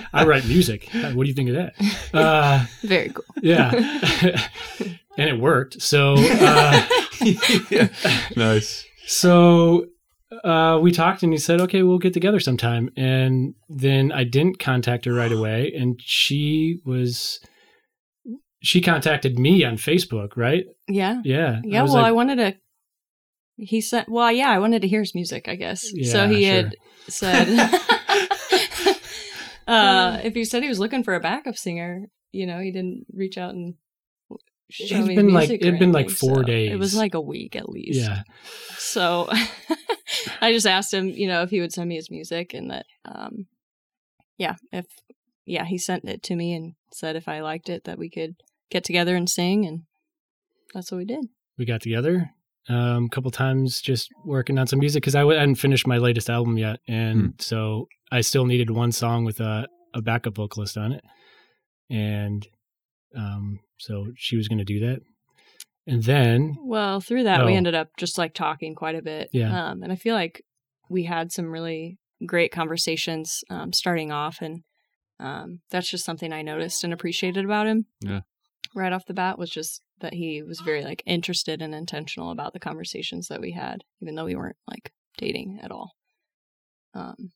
I write music. What do you think of that? Uh, Very cool. yeah, and it worked. So uh, Yeah. Nice. so uh, we talked and he said, okay, we'll get together sometime. And then I didn't contact her right away, and she was she contacted me on Facebook, right? Yeah. Yeah, Yeah. was well, like, I wanted to. He said, "Well, yeah, I wanted to hear his music. I guess." Yeah, so he sure. had said, uh, if he said he was looking for a backup singer, you know, he didn't reach out and show It'd me been like- music or it'd been like four so It was like a week at least. yeah, So I just asked him, you know, if he would send me his music, and that, um, yeah, if yeah, he sent it to me and said if I liked it that we could get together and sing, and that's what we did. we got together um, a couple times just working on some music because I w- hadn't finished my latest album yet, and Hmm. so I still needed one song with a, a backup vocalist on it, and um, so she was going to do that, and then Well, through that, we Oh. ended up just like talking quite a bit. Yeah. Um, and I feel like we had some really great conversations um, starting off. And um, that's just something I noticed and appreciated about him. Yeah. Right off the bat was just that he was very like interested and intentional about the conversations that we had, even though we weren't like dating at all. Um,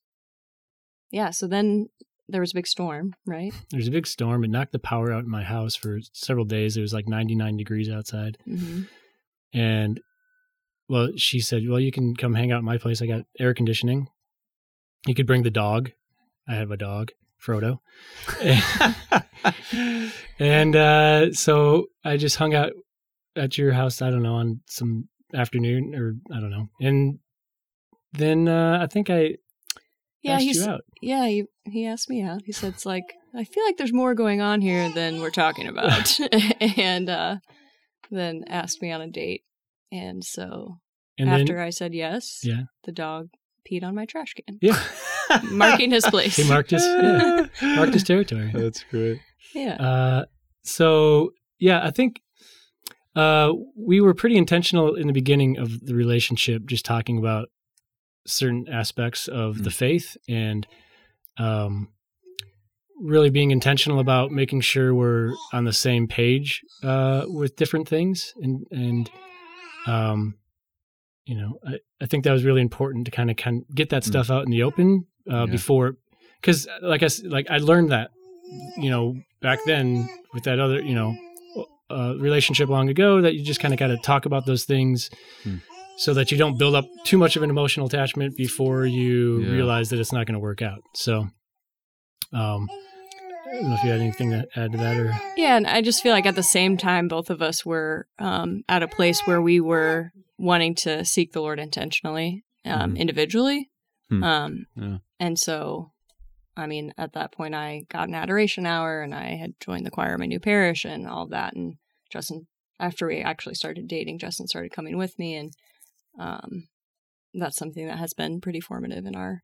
yeah. So then there was a big storm, right? There was a big storm. It knocked the power out in my house for several days. It was like 99 degrees outside, Mm-hmm. and well, she said, "Well, you can come hang out at my place. I got air conditioning. You could bring the dog. I have a dog, Frodo." and uh, so I just hung out at your house. I don't know on some afternoon or I don't know, and then uh, I think I Yeah. asked He's, you out. Yeah, he he asked me out. He said it's like I feel like there's more going on here than we're talking about, and uh, then asked me on a date. And so And after then I said yes, Yeah. the dog peed on my trash can, yeah, marking his place. he marked his yeah, marked his territory. That's great. yeah, Uh, so yeah, I think uh, we were pretty intentional in the beginning of the relationship, just talking about certain aspects of the faith and um, really being intentional about making sure we're on the same page uh, with different things and and um, you know I, I think that was really important to kind of kind get that Mm. stuff out in the open uh, Yeah. before because like I like I learned that you know back then with that other you know uh, relationship long ago that you just kind of got to talk about those things Hmm. So that you don't build up too much of an emotional attachment before you Yeah. realize that it's not going to work out so um I don't know if you had anything to add to that or yeah. And I just feel like at the same time, both of us were um, at a place where we were wanting to seek the Lord intentionally, um, Mhm. individually. Hmm. Um, Yeah. And so, I mean, at that point, I got an adoration hour and I had joined the choir of my new parish and all of that. And Justin, after we actually started dating, Justin started coming with me. And um, that's something that has been pretty formative in our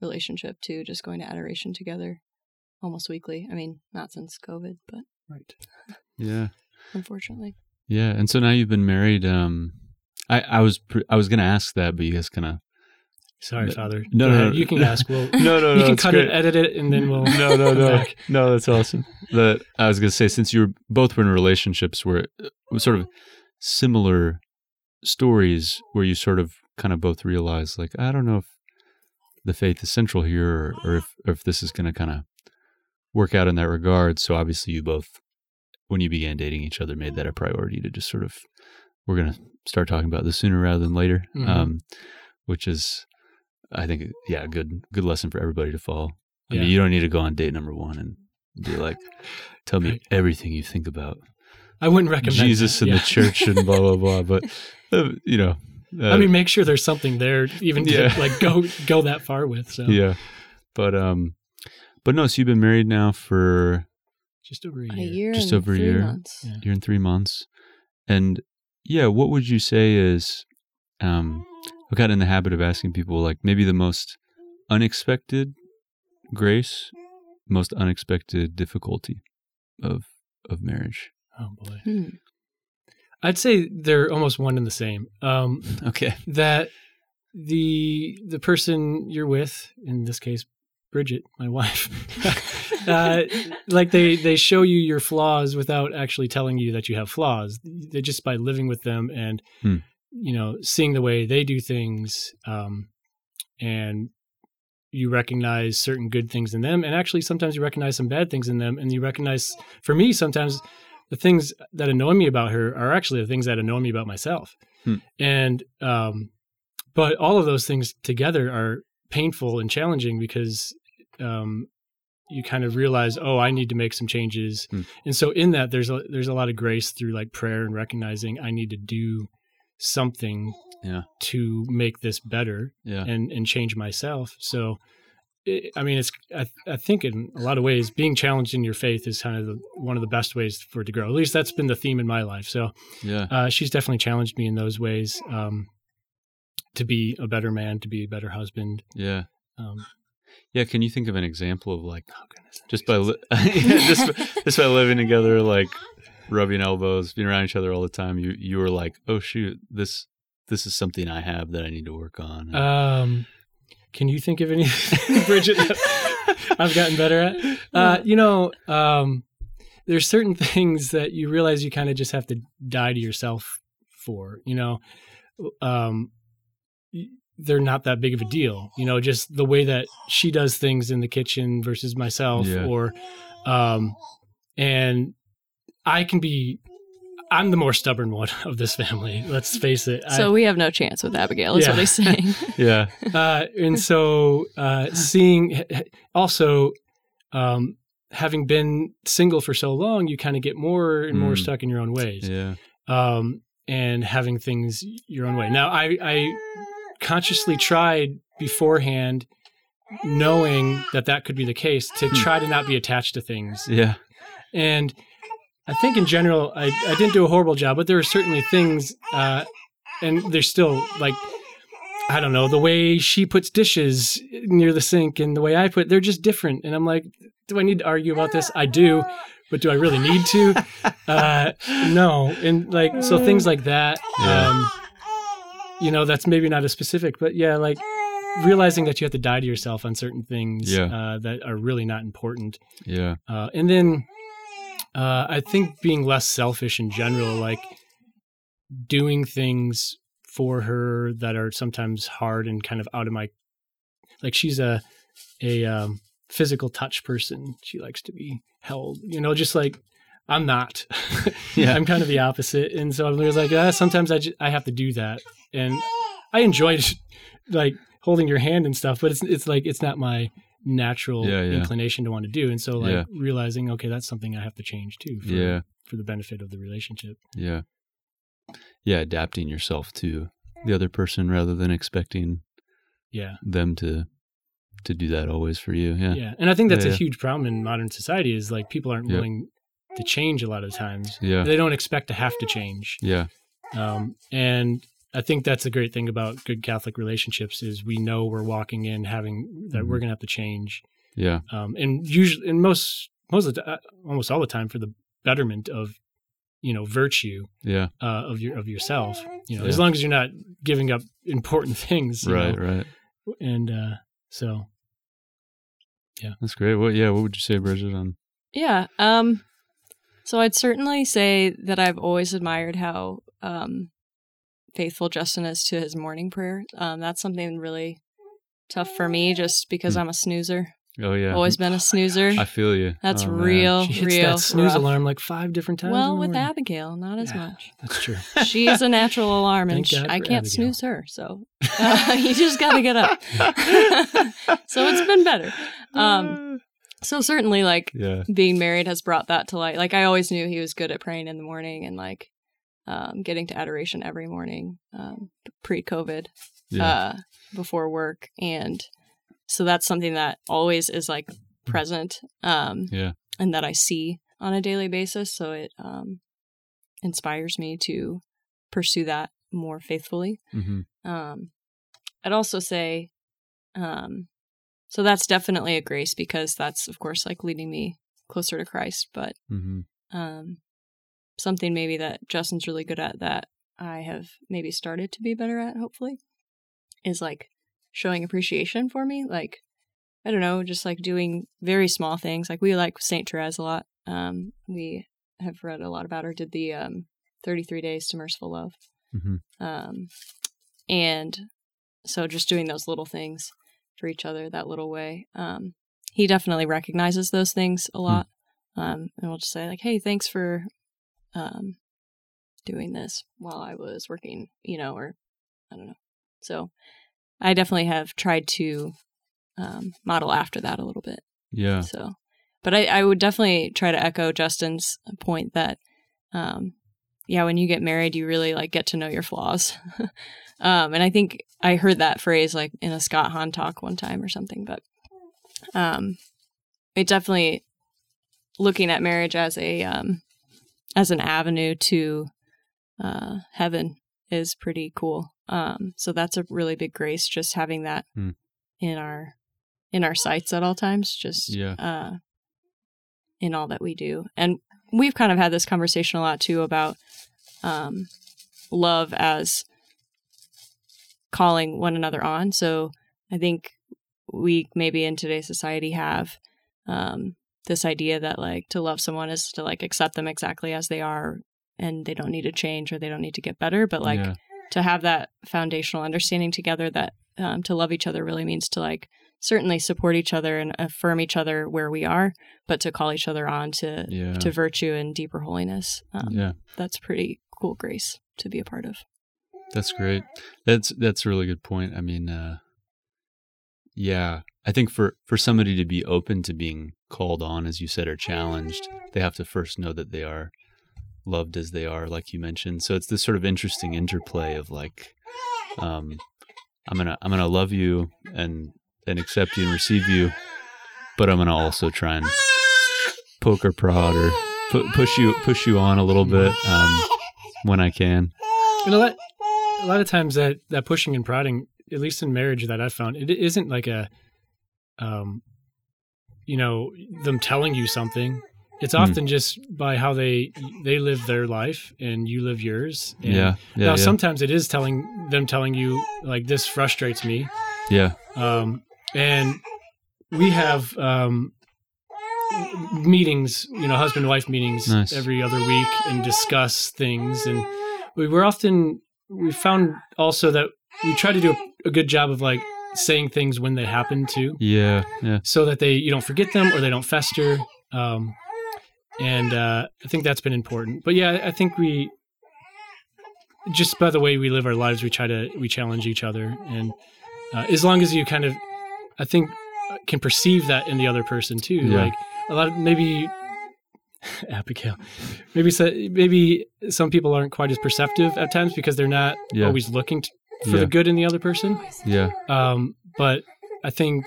relationship, too, just going to adoration together almost weekly. I mean, not since COVID, but right Yeah. unfortunately. Yeah. And so now you've been married. Um, I, I was pre- I was gonna ask that, but you guys kind of sorry No- father no, no, no. you can ask we'll no no no. you can cut great. it edit it and then we'll no, no, no, back. no. That's awesome. That I was gonna say since you were both were in relationships where it was sort of similar stories, where you sort of kind of both realize like I don't know if the faith is central here, or, or if or if this is gonna kind of work out in that regard. So obviously, you both when you began dating each other made that a priority to just sort of we're gonna start talking about this sooner rather than later, Mhm. um, which is I think yeah, a good good lesson for everybody to follow. I Yeah. mean, you don't need to go on date number one and be like, "Tell me everything you think about I wouldn't recommend Jesus that. and Yeah. the church and blah blah blah." But you know, uh, I mean, make sure there's something there, even to Yeah. like go go that far with. So yeah, but um, but no. So you've been married now for just over a A year. year Just and over a year. months. Yeah. a year and three months, and yeah, what would you say is um, I've gotten in the habit of asking people like maybe the most unexpected grace, most unexpected difficulty of of marriage. Oh boy. Hmm. I'd say they're almost one and the same. Um, Okay. that the the person you're with, in this case, Bridget, my wife, uh, like they they show you your flaws without actually telling you that you have flaws. They just by living with them and Hmm. you know seeing the way they do things, um, and you recognize certain good things in them, and actually sometimes you recognize some bad things in them, and you recognize, for me, sometimes the things that annoy me about her are actually the things that annoy me about myself, Hmm. and um, but all of those things together are painful and challenging because um, you kind of realize, oh, I need to make some changes, Hmm. and so in that there's a there's a lot of grace through like prayer and recognizing I need to do something Yeah. to make this better Yeah. and and change myself. So. I I mean, it's. I, I think in a lot of ways, being challenged in your faith is kind of the, one of the best ways for it to grow. At least that's been the theme in my life. So, Yeah. uh, she's definitely challenged me in those ways um, to be a better man, to be a better husband. Yeah. Um, Yeah. Can you think of an example of like oh goodness, just by li- yeah, just just by living together, like rubbing elbows, being around each other all the time, you you were like, oh shoot, this this is something I have that I need to work on. Um, can you think of anything, Bridget, that I've gotten better at? Uh, you know, um, there's certain things that you realize you kind of just have to die to yourself for. You know, um, they're not that big of a deal. You know, just the way that she does things in the kitchen versus myself, Yeah. or, um, and I can be. I'm the more stubborn one of this family. Let's face it. I- So we have no chance with Abigail, is Yeah. what he's saying. yeah. uh, and so uh, seeing also um, having been single for so long, you kind of get more and more Mm. stuck in your own ways, Yeah. um, and having things your own way. Now, I, I consciously tried beforehand, knowing that that could be the case, to Hmm. try to not be attached to things, Yeah. and I think in general, I, I didn't do a horrible job, but there were certainly things, uh, and there's still like, I don't know, the way she puts dishes near the sink and the way I put, they're just different. And I'm like, do I need to argue about this? I do, but do I really need to? Uh, no. And like, so things like that, Yeah. um, you know, that's maybe not as specific, but yeah, like realizing that you have to die to yourself on certain things Yeah. uh, that are really not important. Yeah. Uh, and then uh, I think being less selfish in general, like doing things for her that are sometimes hard and kind of out of my, like she's a a um, physical touch person. She likes to be held, you know, just like I'm not. Yeah. I'm kind of the opposite, and so I was like, ah, sometimes I have to do that, and I enjoyed like holding your hand and stuff, but it's it's like it's not my natural Yeah, yeah. inclination to want to do, and so like Yeah. realizing, okay, that's something I have to change too. For, Yeah. for the benefit of the relationship. Yeah. Yeah. Adapting yourself to the other person rather than expecting Yeah, them to to do that always for you. Yeah. yeah, and I think that's Yeah, a yeah. huge problem in modern society is like people aren't willing to change a lot of times. Yeah. They don't expect to have to change. Yeah. Um, and I think that's the great thing about good Catholic relationships is we know we're walking in having that Mhm. we're going to have to change. Yeah. Um, and usually, and most, most of the, almost all the time for the betterment of, you know, virtue, Yeah. uh, of your, of yourself, you know, Yeah. as long as you're not giving up important things. Right. know. Right. And, uh, so yeah, That's great. What? Yeah. What would you say, Bridget? On Yeah. Um so I'd certainly say that I've always admired how um faithful Justin is to his morning prayer. Um that's something really tough for me just because Hmm. I'm a snoozer. oh yeah, Always been a snoozer. I feel you. That's Oh, real, she hits real. that snooze rough. alarm like five different times. Well, with. Abigail, not as Yeah. much. That's true. She's a natural alarm, and Thank sh- God I can't Abigail. snooze her. So uh, you just got to get up. so it's been better. Um, so certainly, like Yeah. being married has brought that to light. Like I always knew he was good at praying in the morning and like um, getting to adoration every morning, um, pre-COVID, Yeah. uh, before work, and so that's something that always is like present, um, Yeah. and that I see on a daily basis. So it um, inspires me to pursue that more faithfully. hmm Um, I'd also say, um, so that's definitely a grace because that's, of course, like leading me closer to Christ. But hmm um, something maybe that Justin's really good at that I have maybe started to be better at, hopefully, is like showing appreciation for me. Like, I don't know, just like doing very small things. Like, we like St. Therese a lot. Um, we have read a lot about her, did the um, 33 Days to Merciful Love. hmm Um, and so just doing those little things for each other that little way. Um, he definitely recognizes those things a lot. Um, and we'll just say like, Hey, thanks for, um, doing this while I was working, you know, or I don't know. So I definitely have tried to, um, model after that a little bit. Yeah. So, but I, I would definitely try to echo Justin's point that, um, yeah, when you get married, you really like get to know your flaws. um, and I think I heard that phrase like in a Scott Hahn talk one time or something, but, um, it definitely looking at marriage as a, um, as an avenue to, uh, heaven is pretty cool. Um, so that's a really big grace, just having that Hmm. in our, in our sights at all times, just, Yeah. uh, in all that we do. And we've kind of had this conversation a lot too about um, love as calling one another on. So I think we maybe in today's society have um, this idea that like to love someone is to like accept them exactly as they are and they don't need to change or they don't need to get better. But like yeah. to have that foundational understanding together that um, to love each other really means to like certainly support each other and affirm each other where we are, but to call each other on to Yeah. to virtue and deeper holiness. Um, yeah. That's pretty cool grace to be a part of. That's great. That's that's a really good point. I mean, uh, yeah, I think for for somebody to be open to being called on, as you said, or challenged, they have to first know that they are loved as they are, like you mentioned. So it's this sort of interesting interplay of like, um, I'm gonna I'm gonna love you and and accept you and receive you, but I'm gonna also try and poke or prod or pu- push you push you on a little bit um, when I can. And a lot, a lot of times that that pushing and prodding, at least in marriage that I've found, it isn't like a, um, you know, them telling you something. It's Hmm. often just by how they they live their life and you live yours. And Yeah, yeah, now yeah. sometimes it is telling them telling you like this frustrates me. yeah. Um, and we have um, meetings, you know, husband wife meetings Nice. every other week and discuss things. And we were often, we found also that we try to do a, a good job of like saying things when they happen too, Yeah, yeah, so that they, you don't forget them or they don't fester. Um, and uh, I think that's been important. But yeah, I think we, just by the way we live our lives, we try to, we challenge each other. And uh, as long as you kind of, I think, uh, can perceive that in the other person too. Yeah. Like a lot of maybe Abigail, maybe so, maybe some people aren't quite as perceptive at times because they're not Yeah. always looking t for Yeah. the good in the other person. yeah, Um, but I think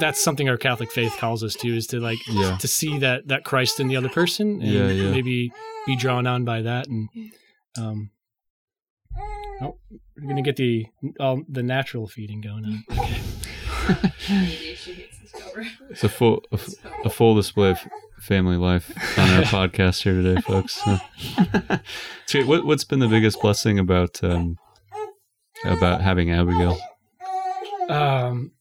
that's something our Catholic faith calls us to is to like Yeah. to see that that Christ in the other person and Yeah, yeah. maybe be drawn on by that and um oh, we're gonna get the all the natural feeding going on. Okay. it's a full a full display of family life on our podcast here today, folks. So, so what, what's been the biggest blessing about um, about having Abigail? Um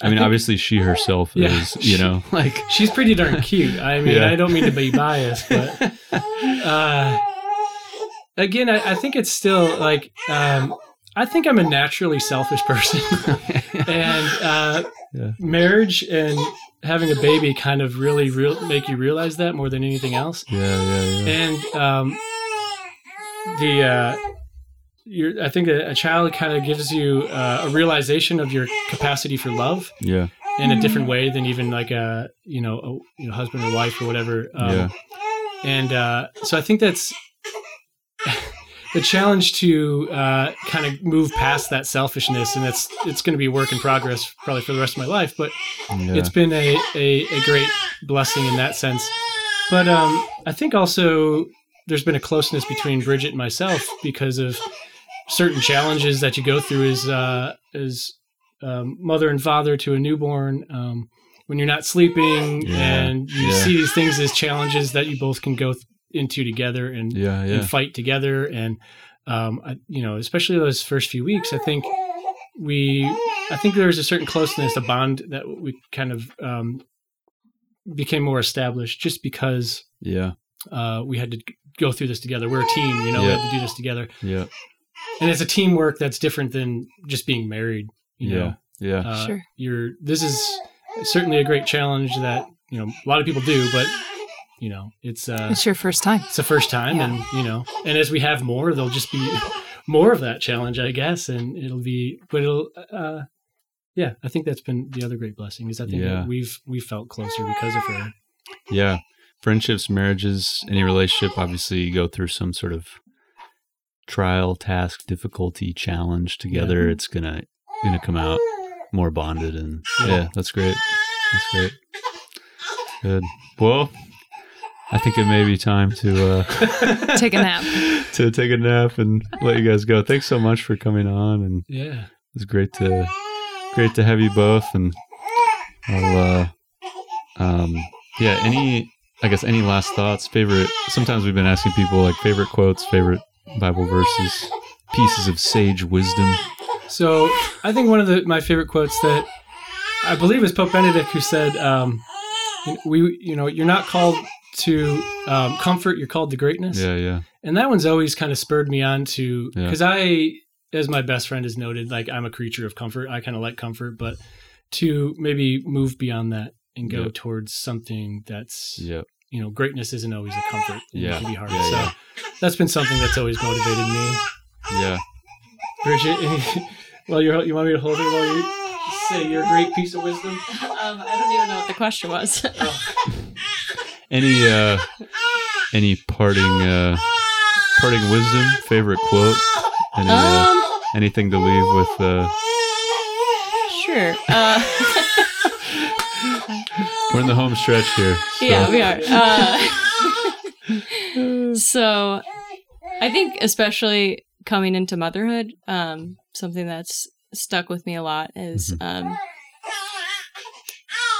I mean, obviously, she herself Yeah. is, you know, like she's pretty darn cute. I mean, Yeah. I don't mean to be biased, but uh again, I, I think it's still like um I think I'm a naturally selfish person. and uh, Yeah. marriage and having a baby kind of really real make you realize that more than anything else. yeah, yeah, yeah, And um, the uh, your, I think a, a child kind of gives you uh, a realization of your capacity for love yeah, in a different way than even like a you know a you know husband or wife or whatever. Um, Yeah. And uh, so I think that's the challenge to uh, kind of move past that selfishness, and it's it's going to be a work in progress probably for the rest of my life. But yeah. it's been a, a, a great blessing in that sense. But um, I think also there's been a closeness between Bridget and myself because of certain challenges that you go through as uh, as um, mother and father to a newborn. Um, when you're not sleeping Yeah, and you yeah. see these things as challenges that you both can go th- into together and Yeah, and fight together. And um I, you know especially those first few weeks i think we i think there was a certain closeness a bond that we kind of um became more established just because Yeah, uh we had to go through this together. We're a team you know we had to do this together. Yeah, and it's a teamwork that's different than just being married you yeah, know yeah. uh, Sure. you're this is certainly a great challenge that you know a lot of people do but you know it's uh It's your first time. it's the first time Yeah. and you know and as we have more there'll just be more of that challenge i guess and it'll be but it'll uh yeah i think that's been the other great blessing is i think Yeah. that we've we felt closer because of her Yeah. Friendships, marriages, any relationship, obviously you go through some sort of trial, task, difficulty, challenge together. It's gonna gonna come out more bonded and Yeah. yeah, that's great. That's great. Good. Well, I think it may be time to uh Take a nap. to take a nap and let you guys go. Thanks so much for coming on and yeah it's great to great to have you both and I'll uh um yeah, any I guess any last thoughts, favorite sometimes we've been asking people like favorite quotes, favorite Bible verses, pieces of sage wisdom. so i think one of the my favorite quotes that i believe is pope benedict who said um we you know you're not called to um, comfort you're called to greatness Yeah, yeah. and that one's always kind of spurred me on to Yeah. because i as my best friend has noted like i'm a creature of comfort i kind of like comfort but to maybe move beyond that and go Yep. towards something that's Yep. you know greatness isn't always a comfort and Yeah. it can be hard Yeah, so yeah. That's been something that's always motivated me Yeah. bridget well you're, you want me to hold it while you say your great piece of wisdom Um, I don't even know what the question was. Any uh any parting uh parting wisdom, favorite quote? Any uh, um, anything to leave with uh sure. Uh, we're in the home stretch here. so- yeah, we are. Uh, so, I think especially coming into motherhood, um, something that's stuck with me a lot is um,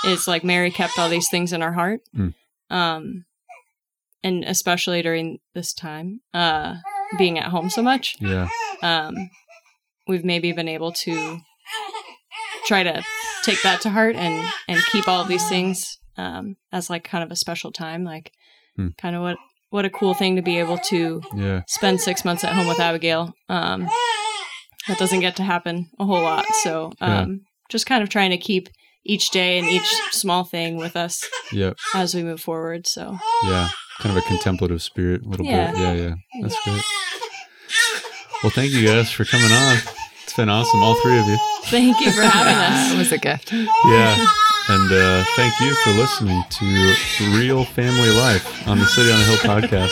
is like Mary kept all these things in her heart, Mm. um, and especially during this time, uh, being at home so much, Yeah. um, we've maybe been able to try to take that to heart and and keep all these things um, as like kind of a special time, like Hmm. kind of what what a cool thing to be able to Yeah. spend six months at home with Abigail. Um, that doesn't get to happen a whole lot, so Yeah. um, just kind of trying to keep each day and each small thing with us Yep. as we move forward. So Yeah. Kind of a contemplative spirit a little Yeah. bit. Yeah, yeah. That's great. Well, thank you guys for coming on. It's been awesome, all three of you. thank you for having us. It was a gift. Yeah. And uh, thank you for listening to Real Family Life on the City on a Hill podcast.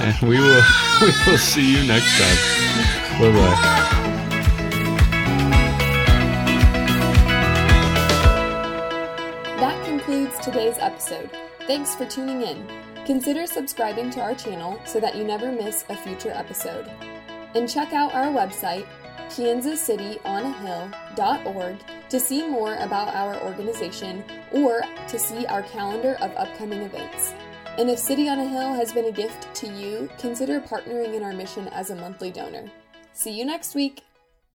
And we will we will see you next time. Bye bye. That concludes today's episode. Thanks for tuning in. Consider subscribing to our channel so that you never miss a future episode. And check out our website, kansascityonahill.org, to see more about our organization or to see our calendar of upcoming events. And if City on a Hill has been a gift to you, consider partnering in our mission as a monthly donor. See you next week.